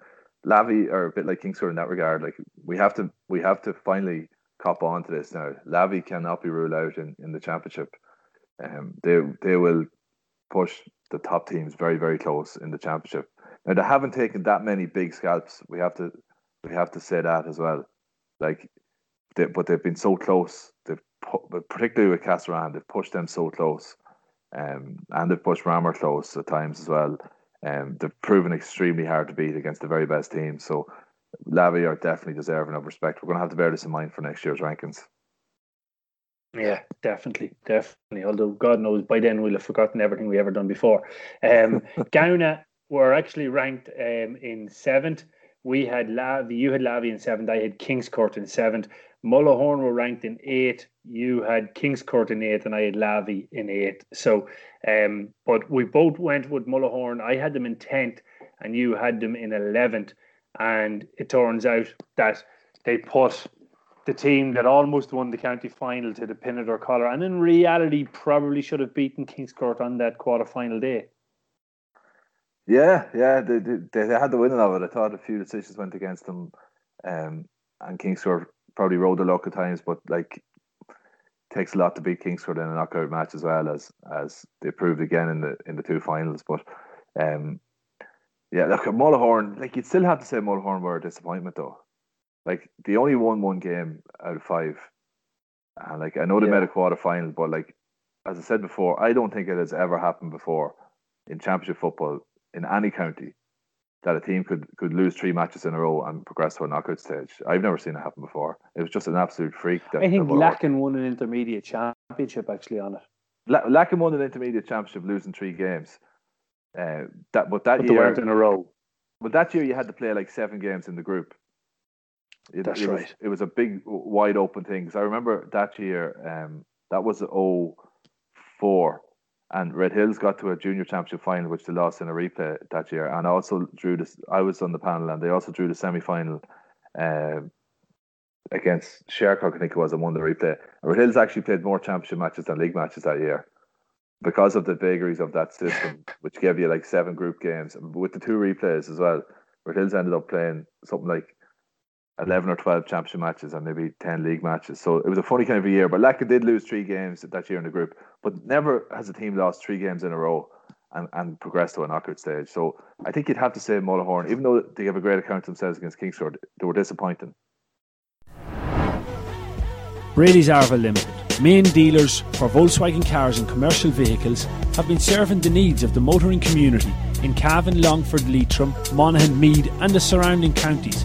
Lavey are a bit like Kingscourt in that regard. Like we have to we have to finally cop on to this now. Lavey cannot be ruled out in, in the championship. Um, they they will push the top teams very very close in the championship. Now they haven't taken that many big scalps. We have to we have to say that as well. Like, they, but they've been so close. They've particularly with Castlerahan, they've pushed them so close, um, and they've pushed Ramor close at times as well. Um, they've proven extremely hard to beat against the very best teams. So, Lavey are definitely deserving of respect. We're going to have to bear this in mind for next year's rankings. Yeah, definitely, definitely. Although God knows by then we'll have forgotten everything we ever done before. Um, Gowna were actually ranked um, in seventh. We had Lavey, you had Lavey in seventh. I had Kingscourt in seventh. Mullahoran were ranked in eight. You had Kingscourt in eight, and I had Lavey in eight. So, um, but we both went with Mullahoran. I had them in tenth, and you had them in eleventh. And it turns out that they put the team that almost won the county final to the pin of their collar, and in reality, probably should have beaten Kingscourt on that quarter final day. Yeah, yeah, they, they, they had the winning of it. I thought a few decisions went against them, um, and Kingscourt probably rode the luck at times, but like takes a lot to beat Kingscourt in a knockout match as well as as they proved again in the in the two finals. But um, yeah, look at Mullahoran. Like you'd still have to say Mullahoran were a disappointment though. Like they only won one game out of five, and like I know they yeah. made a quarter final, but like as I said before, I don't think it has ever happened before in championship football in any county that a team could could lose three matches in a row and progress to a knockout stage. I've never seen it happen before. It was just an absolute freak. I think Lacken won an intermediate championship actually on it. Lacken won an intermediate championship, losing three games. Uh, that but that but year in a row. But that year you had to play like seven games in the group. It, That's it right. Was, it was a big, wide open thing. Because I remember that year, um, that was 04 and Red Hills got to a junior championship final, which they lost in a replay that year, and also drew this. I was on the panel, and they also drew the semi final uh, against Shercock, I think it was, and won the replay. And Red Hills actually played more championship matches than league matches that year because of the vagaries of that system, which gave you like seven group games with the two replays as well. Red Hills ended up playing something like 11 or 12 championship matches and maybe 10 league matches. So it was a funny kind of a year. But Lacken did lose three games that year in the group, but never has a team lost three games in a row and, and progressed to a knockout stage. So I think you'd have to say Mullahoran, even though they have a great account themselves against Kingscourt, they were disappointing. Brady's Arva Limited, main dealers for Volkswagen cars and commercial vehicles, have been serving the needs of the motoring community in Cavan, Longford, Leitrim, Monaghan, Meath, and the surrounding counties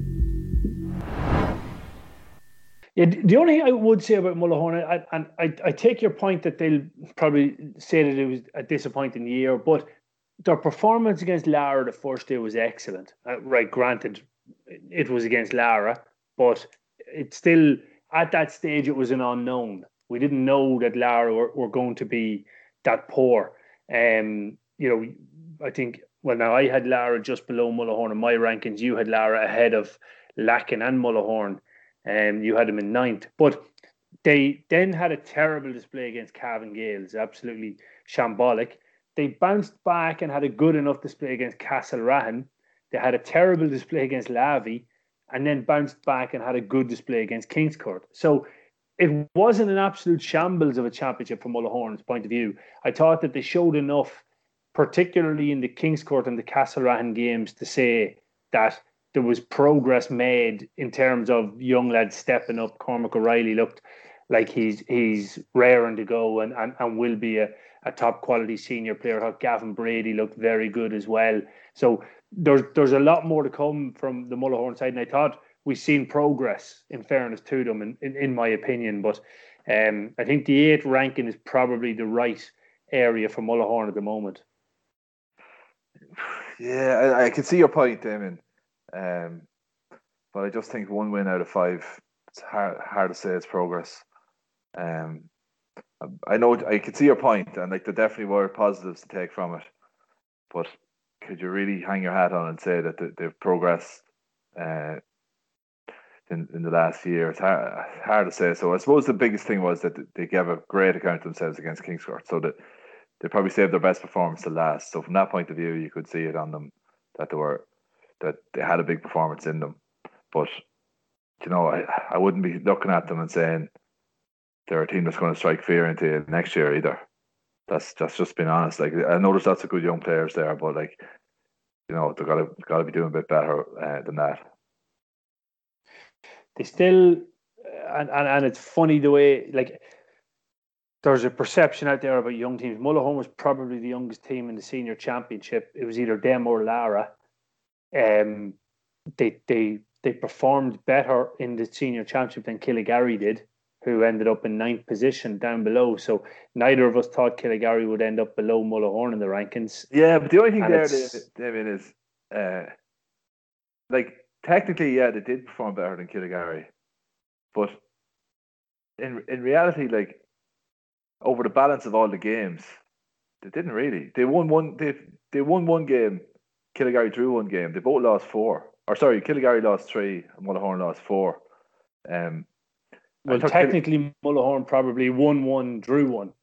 Yeah, the only thing I would say about Mullahoran, and I, I take your point that they'll probably say that it was a disappointing year, but their performance against Lara the first day was excellent. Uh, right, granted, it was against Lara, but it's still at that stage it was an unknown. We didn't know that Lara were, were going to be that poor. Um, you know, I think well now I had Lara just below Mullahoran in my rankings. You had Lara ahead of Lacken and Mullahoran. Um, you had them in ninth, but they then had a terrible display against Cavan Gaels, absolutely shambolic. They bounced back and had a good enough display against Castlerahan. They had a terrible display against Lavey and then bounced back and had a good display against Kingscourt. So it wasn't an absolute shambles of a championship from Mullahoran's point of view. I thought that they showed enough, particularly in the Kingscourt and the Castlerahan games, to say that there was progress made in terms of young lads stepping up. Cormac O'Reilly looked like he's he's raring to go and, and, and will be a, a top quality senior player. Gavin Brady looked very good as well. So there's there's a lot more to come from the Mullahoran side, and I thought we've seen progress in fairness to them, in, in, in my opinion. But um, I think the eighth ranking is probably the right area for Mullahoran at the moment. Yeah, I, I can see your point, Damien. Um, but I just think one win out of five, it's hard, hard to say it's progress. Um, I know I can see your point, and like there definitely were positives to take from it. But could you really hang your hat on and say that they've progressed uh, in in the last year? It's hard, hard to say. So I suppose the biggest thing was that they gave a great account of themselves against Kingscourt, so that they probably saved their best performance to last. So from that point of view, you could see it on them that they were that they had a big performance in them. But you know, I I wouldn't be looking at them and saying they're a team that's going to strike fear into you next year either. That's that's just being honest. Like I there's lots of good young players there, but like you know they've got to got to be doing a bit better uh, than that. They still, and, and and it's funny the way like there's a perception out there about young teams. Mullahoran was probably the youngest team in the senior championship. It was either them or Lara. Um, they they they performed better in the senior championship than Killygarry did who ended up in ninth position down below. So neither of us thought Killygarry would end up below Mullahoran in the rankings. Yeah, but the only thing and there, David, is uh, like technically, yeah, they did perform better than Killygarry, but in in reality, like over the balance of all the games, they didn't really. They won one. They they won one game. Killygarry drew one game. They both lost four. Or sorry, Killygarry lost three, and Mullahoran lost four. Um, well, technically, Mullahoran probably won one, drew one.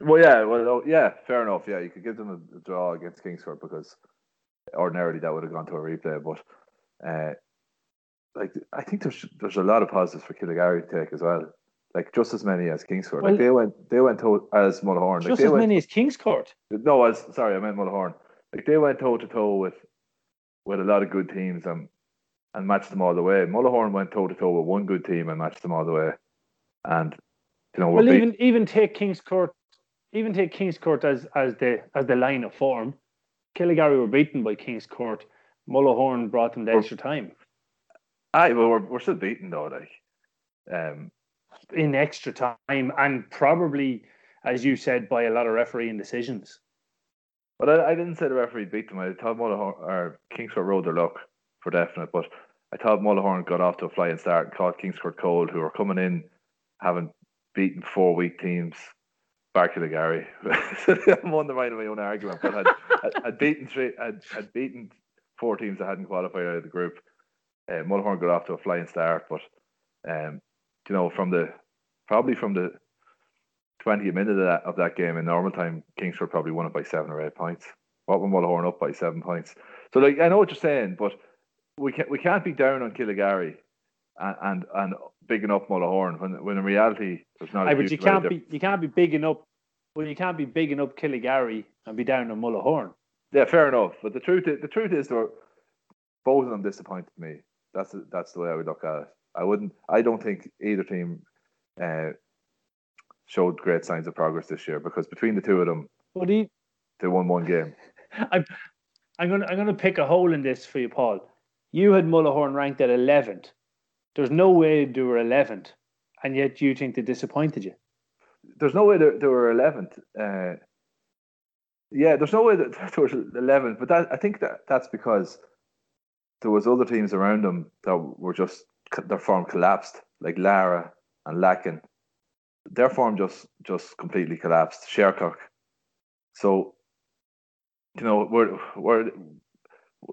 Well, yeah, well, oh, yeah, fair enough. Yeah, you could give them a, a draw against Kingscourt because ordinarily that would have gone to a replay. But uh, like, I think there's there's a lot of positives for Killygarry to take as well. Like just as many as Kingscourt. Well, like they went they went to as Mullahoran. Just like as went, many as Kingscourt. No, as sorry, I meant Mullahoran. Like they went toe to toe with with a lot of good teams and and matched them all the way. Mullahoran went toe to toe with one good team and matched them all the way. And you know, well, even even take Kingscourt, even take Kingscourt as as the as the line of form. Killygarry were beaten by Kingscourt. Mullahoran brought them the extra time. Aye, well, we're we're still beaten though, like, um, in extra time, and probably, as you said, by a lot of refereeing decisions. But I, I didn't say the referee beat them. I thought Mullahoran or Kingscourt rode their luck for definite. But I thought Mullahoran got off to a flying start and caught Kingscourt cold, who were coming in having beaten four weak teams. bar Killygarry. I'm undermining my own argument, but I'd, I'd, beaten three, I'd, I'd beaten four teams that hadn't qualified out of the group. Uh, Mullahoran got off to a flying start, but um, you know, from the probably from the 20th minute of that, of that game in normal time, Kingscourt probably won it by seven or eight points. What when Mullahoran up by seven points? So like I know what you're saying, but we can't we can't be down on Killygarry and and, and bigging up Mullahoran when when in reality there's not. Aye, but you can't be you can't be bigging up. Well, you can't be bigging up Killygarry and be down on Mullahoran. Yeah, fair enough. But the truth is, the truth is, though, both of them disappointed me. That's that's the way I would look at it. I wouldn't. I don't think either team uh, showed great signs of progress this year because between the two of them, what you, they won one game. I'm, I'm gonna I'm gonna pick a hole in this for you, Paul. You had Mullahoran ranked at 11th. There's no way they were 11th, and yet you think they disappointed you. There's no way they, they were 11th. Uh, yeah, there's no way that they were 11th, but that, I think that that's because there was other teams around them that were just their form collapsed, like Lara and Lacken. Their form just just completely collapsed. Shercock. So, you know, we're we're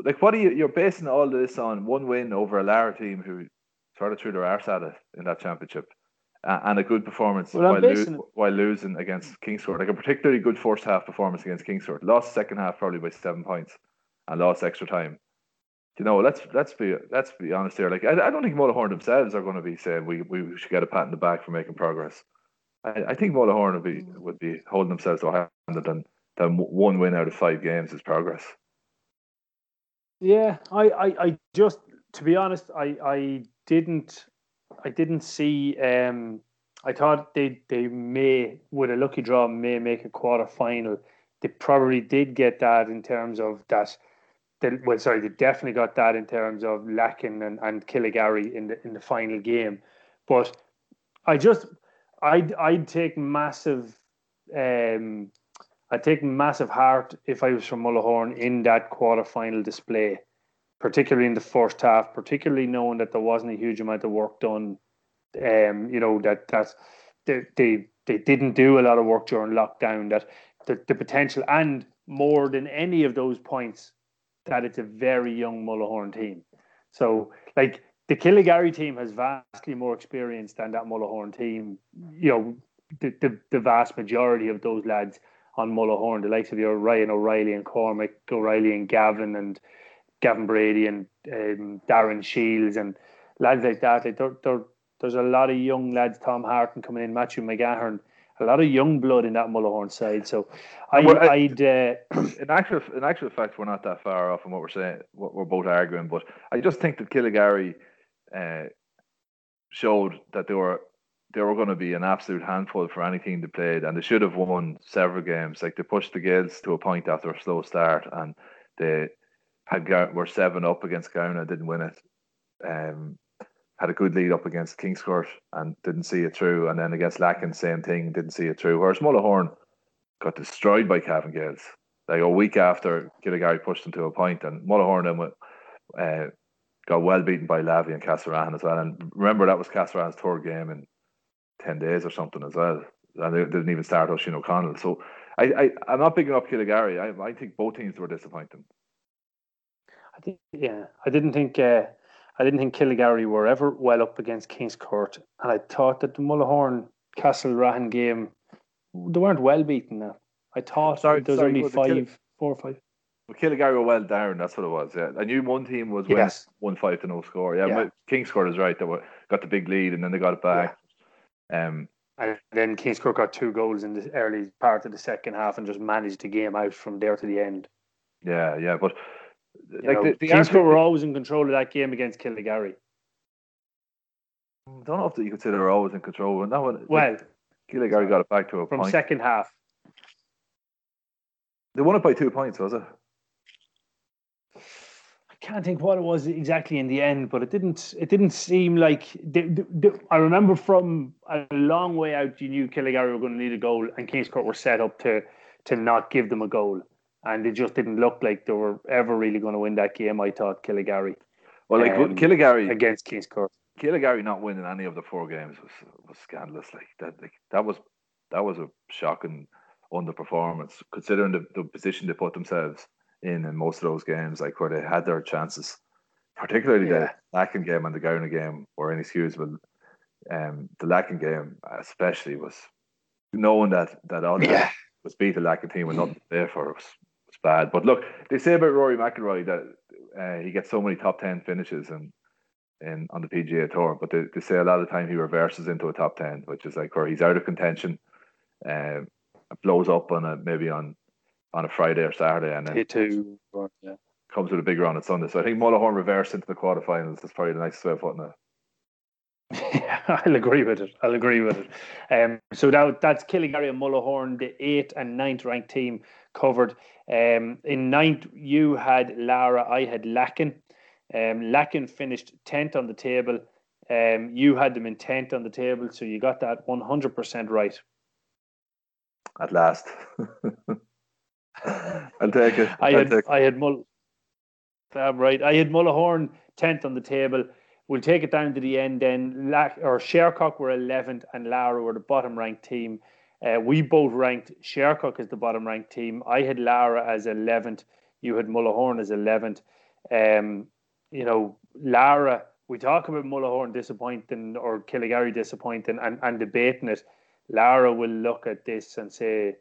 like what are you you're basing all this on one win over a Lara team who sort of threw their arse at it in that championship uh, and a good performance well, while, lo- while losing against Kingscourt. Like a particularly good first half performance against Kingscourt. Lost second half probably by seven points and lost extra time. You know let's let's be let's be honest here. Like I, I don't think Mullahoran themselves are going to be saying we, we should get a pat in the back for making progress I, think Mullahoran would be would be holding themselves to a than than one win out of five games is progress Yeah, I, I, I just to be honest, I, I didn't I didn't see um I thought they they may with a lucky draw may make a quarter final. They probably did get that in terms of that well sorry, they definitely got that in terms of Lacken and, and Killygarry in the in the final game. But I just I'd I'd take massive um I'd take massive heart if I was from Mullahoran in that quarter final display, particularly in the first half, particularly knowing that there wasn't a huge amount of work done. Um, you know, that that they, they they didn't do a lot of work during lockdown, that the, the potential and more than any of those points, that it's a very young Mullahoran team. So like the Killygarry team has vastly more experience than that Mullahoran team. You know, the, the, the vast majority of those lads on Mullahoran, the likes of your Ryan O'Reilly and Cormac O'Reilly and Gavin and Gavin Brady and um, Darren Shields and lads like that. Like they're, they're, there's a lot of young lads, Tom Harton coming in, Matthew McGahern, a lot of young blood in that Mullahoran side. So I, would uh, in actual in actual fact, we're not that far off from what we're saying. What we're both arguing, but I just think that Killygarry uh, showed that they were they were going to be an absolute handful for any team they played, and they should have won several games. Like they pushed the Gaels to a point after a slow start, and they had were seven up against Gowna, didn't win it. Um, had a good lead up against Kingscourt and didn't see it through, and then against Lacken, same thing, didn't see it through. Whereas Mullahoran got destroyed by Cavan Gaels. Like a week after Killygarry pushed them to a point, and Mullahoran then uh, got well beaten by Lavey and Castlerahan as well. And remember that was Castlerahan's third game in ten days or something as well. And they didn't even start Oisin O'Connell. So I, I I'm not picking up Killygarry. I I think both teams were disappointing. I think yeah, I didn't think uh, I didn't think Killygarry were ever well up against Kingscourt, and I thought that the Mullahoran Castlerahan game they weren't well beaten. Now I thought sorry, was sorry, only five, Kill- four or five. Well, Killygarry were well down. That's what it was. Yeah, I knew one team was yes. one five to no score. Yeah, yeah. Kingscourt is right. They were, got the big lead and then they got it back. Yeah. Um, and then Kingscourt got two goals in the early part of the second half and just managed the game out from there to the end. Yeah, yeah, but you like know, the, the Kingscourt were always in control of that game against Killygarry. I don't know if you consider they're always in control. And that one, well, like, Killygarry got it back to a from point. second half. They won it by two points, was it? I can't think what it was exactly in the end, but it didn't. It didn't seem like. They, they, they, I remember from a long way out, you knew Killygarry were going to need a goal, and Kingscourt were set up to to not give them a goal and it just didn't look like they were ever really going to win that game. I thought Killygarry. Well, like um, Killygarry against Kingscourt. Killygarry not winning any of the four games was was scandalous. Like that, like, that was that was a shocking underperformance considering the, the position they put themselves in in most of those games, like where they had their chances. Particularly yeah. the Lacken game and the Gowna game were inexcusable. Um, the Lacken game, especially, was knowing that that all yeah. was beat the Lacken team and nothing there for it was bad. But look, they say about Rory McIlroy that uh, he gets so many top ten finishes and in on the PGA Tour, but they, they say a lot of the time he reverses into a top ten, which is like where he's out of contention, uh, blows up on a maybe on on a Friday or Saturday, and then two, yeah. comes with a big run on Sunday. So I think Mullahoran reversed into the quarterfinals. That's probably the nicest way of putting it. I'll agree with it. I'll agree with it. Um, so now that's Killygarry and Mullahoran, the eighth and ninth ranked team covered. Um, in ninth, you had Lara, I had Lacken. Um, Lacken finished 10th on the table. Um, you had them in 10th on the table, so you got that 100% right. At last. I'll take it. I had, I had Mull. I'm right. I had Mullahoran 10th on the table. We'll take it down to the end then. La- or Shercock were 11th and Lara were the bottom ranked team. Uh, we both ranked Shercock as the bottom ranked team. I had Lara as 11th. You had Mullahoran as 11th. Um, you know, Lara, we talk about Mullahoran disappointing or Killygarry disappointing and, and debating it. Lara will look at this and say,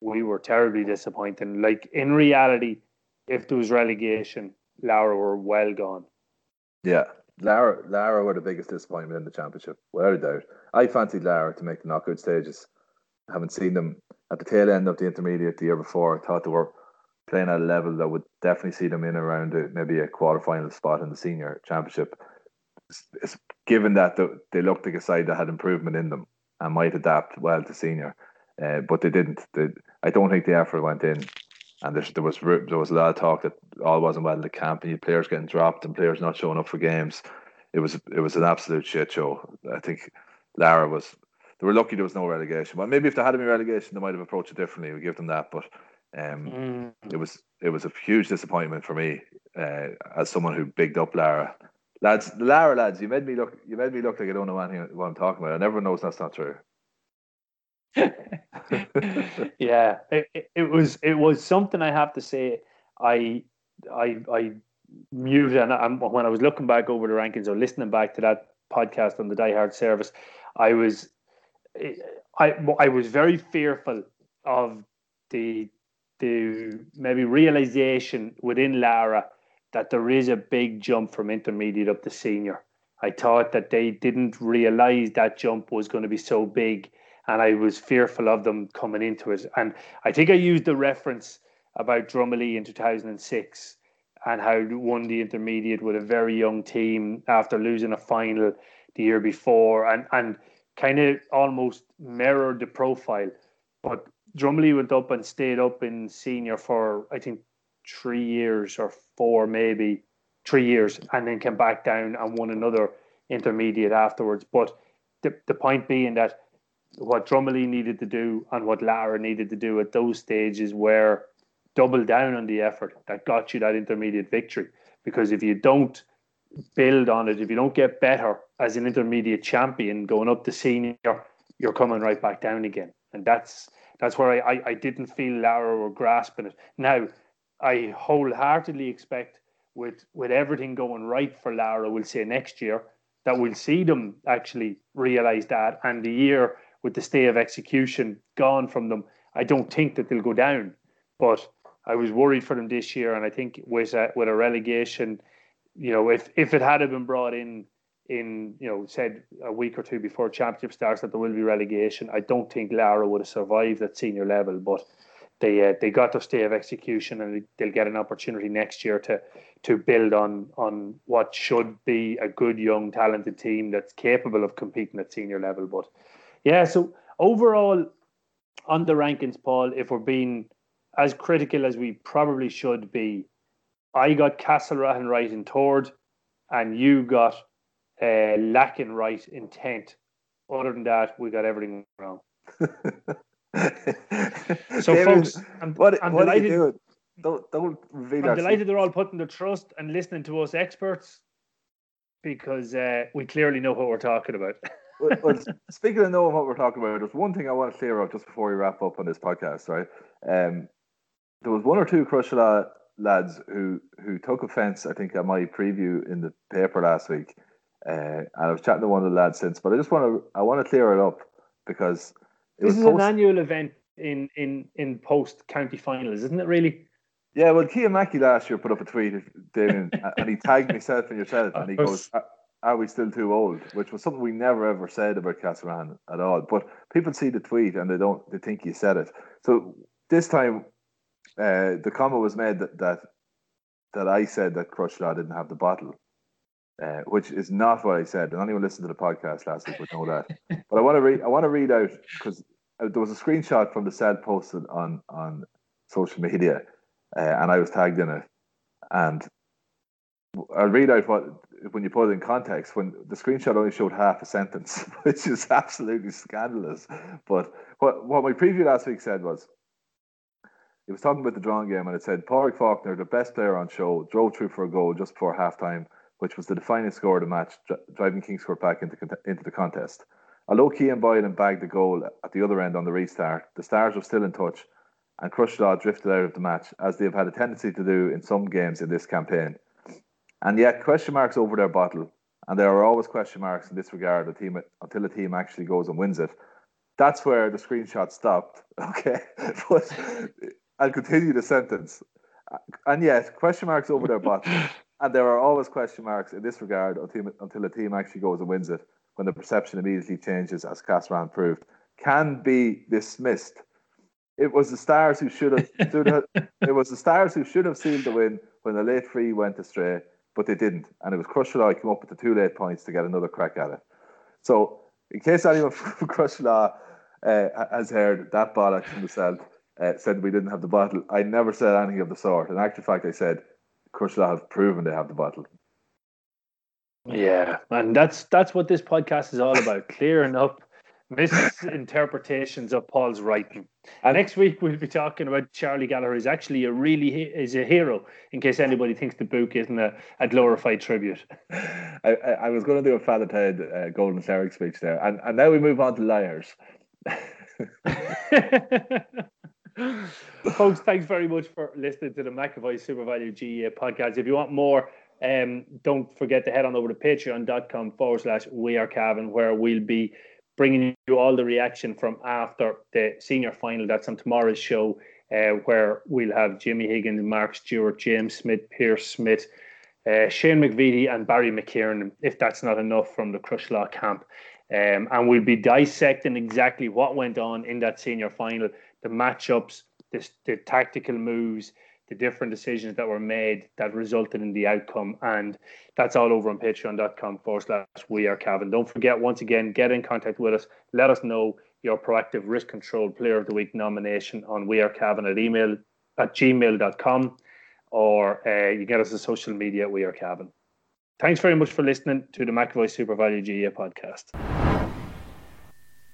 we were terribly disappointing. Like in reality, if there was relegation, Lara were well gone. Yeah, Lara, Lara were the biggest disappointment in the championship, without a doubt. I fancied Lara to make the knockout stages haven't seen them at the tail end of the intermediate the year before. I thought they were playing at a level that would definitely see them in around a, maybe a quarter final spot in the senior championship. It's, it's, given that the, they looked like a side that had improvement in them and might adapt well to senior, uh, but they didn't. They, I don't think the effort went in, and there, there was there was a lot of talk that all wasn't well in the camp, and players getting dropped and players not showing up for games. It was it was an absolute shit show. I think Lara was. They were lucky there was no relegation. Well, maybe if they had any relegation, they might have approached it differently. We give them that, but um, mm. it was it was a huge disappointment for me uh, as someone who bigged up Lara Lads, Lara lads, you made me look. You made me look like I don't know anything what I'm talking about, and everyone knows that's not true. yeah, it, it was it was something I have to say. I I I muted and I, when I was looking back over the rankings or listening back to that podcast on the Die Hard service, I was I I was very fearful of the the maybe realization within Lara that there is a big jump from intermediate up to senior. I thought that they didn't realize that jump was going to be so big, and I was fearful of them coming into it. And I think I used the reference about Drumalee in 2006 and how won the intermediate with a very young team after losing a final the year before, and and kind of almost mirrored the profile. But Drumalee went up and stayed up in senior for I think three years or four maybe three years, and then came back down and won another intermediate afterwards. But the the point being that what Drumalee needed to do and what Lara needed to do at those stages were double down on the effort that got you that intermediate victory. Because if you don't build on it, if you don't get better as an intermediate champion going up to senior, you're coming right back down again. And that's that's where I, I, I didn't feel Lara were grasping it. Now, I wholeheartedly expect with with everything going right for Lara, we'll say next year, that we'll see them actually realise that. And the year with the stay of execution gone from them, I don't think that they'll go down. But I was worried for them this year, and I think with a, with a relegation, you know, if if it had been brought in in you know said a week or two before championship starts that there will be relegation. I don't think Laragh would have survived at senior level, but they uh, they got their stay of execution and they'll get an opportunity next year to to build on on what should be a good young talented team that's capable of competing at senior level. But yeah, so overall on the rankings, Paul, if we're being as critical as we probably should be, I got Castlerahan right in third, and you got uh, Lacken right intent. Other than that, we got everything wrong. so, David, folks, I'm, what, I'm what delighted. Do don't don't reveal. I'm delighted they're all putting their trust and listening to us experts because uh, we clearly know what we're talking about. well, well, speaking of knowing what we're talking about, there's one thing I want to clear up just before we wrap up on this podcast. Right, um, there was one or two Crosserlough lads who who took offence. I think at my preview in the paper last week uh, and I was chatting to one of the lads since, but I just want to I want to clear it up because it this is post- an annual event in in in post county finals, isn't it? Really? Yeah. Well, Mackey last year put up a tweet, Damien, and he tagged myself and yourself, and he goes, "Are we still too old?" Which was something we never ever said about Castlerahan at all. But people see the tweet and they don't they think you said it. So this time, uh, the comment was made that that that I said that Crosserlough didn't have the bottle uh, which is not what I said. And anyone listened to the podcast last week would know that. but I want to read. I want to read out because uh, there was a screenshot from the set posted on on social media, uh, and I was tagged in it. And I'll read out what when you put it in context. When the screenshot only showed half a sentence, which is absolutely scandalous. But what what my preview last week said was. It was talking about the drawn game, and it said Pádraig Faulkner, the best player on show, drove through for a goal just before halftime which was the defining score of the match, driving Kingscourt back into, into the contest. Although Cian Boylan bagged the goal at the other end on the restart, the Stars were still in touch and Crosserlough drifted out of the match, as they have had a tendency to do in some games in this campaign. And yet, question marks over their bottle, and there are always question marks in this regard team, until a team actually goes and wins it. That's where the screenshot stopped. Okay, but I'll continue the sentence. And yet, question marks over their bottle, and there are always question marks in this regard until, until a team actually goes and wins it, when the perception immediately changes, as Castlerahan proved, can be dismissed it was the Stars who should have. it was the Stars who should have sealed the win when the late free went astray, but they didn't, and it was Crosserlough came up with the two late points to get another crack at it. So, in case anyone from Crosserlough uh, has heard that bollocks from the uh, said we didn't have the bottle. I never said anything of the sort. In actual fact, I said Crosserlough have proven they have the bottle. Yeah, and that's that's what this podcast is all about: clearing up misinterpretations of Paul's writing. And next week we'll be talking about Charlie Gallagher is actually a really is a hero. In case anybody thinks the book isn't a, a glorified tribute. I, I, I was going to do a Father Ted uh, Golden Cleric speech there, and and now we move on to liars. Folks, thanks very much for listening to the McAvoy Super Value GAA podcast. If you want more, um, don't forget to head on over to patreon.com forward slash we are Cavan, where we'll be bringing you all the reaction from after the senior final. That's on tomorrow's show, uh, where we'll have Jimmy Higgins, Mark Stewart, James Smith, Pierce Smith, uh, Shane McVeety, and Barry McKiernan, if that's not enough from the Crosserlough camp. Um, and we'll be dissecting exactly what went on in that senior final, the matchups, the, the tactical moves, the different decisions that were made that resulted in the outcome. And that's all over on patreon.com forward slash we are Cavan. Don't forget, once again, get in contact with us. Let us know your proactive risk control player of the week nomination on we are Cavan at email at gmail.com or uh, you get us on social media we are Cavan. Thanks very much for listening to the McAvoy Super Value GAA podcast.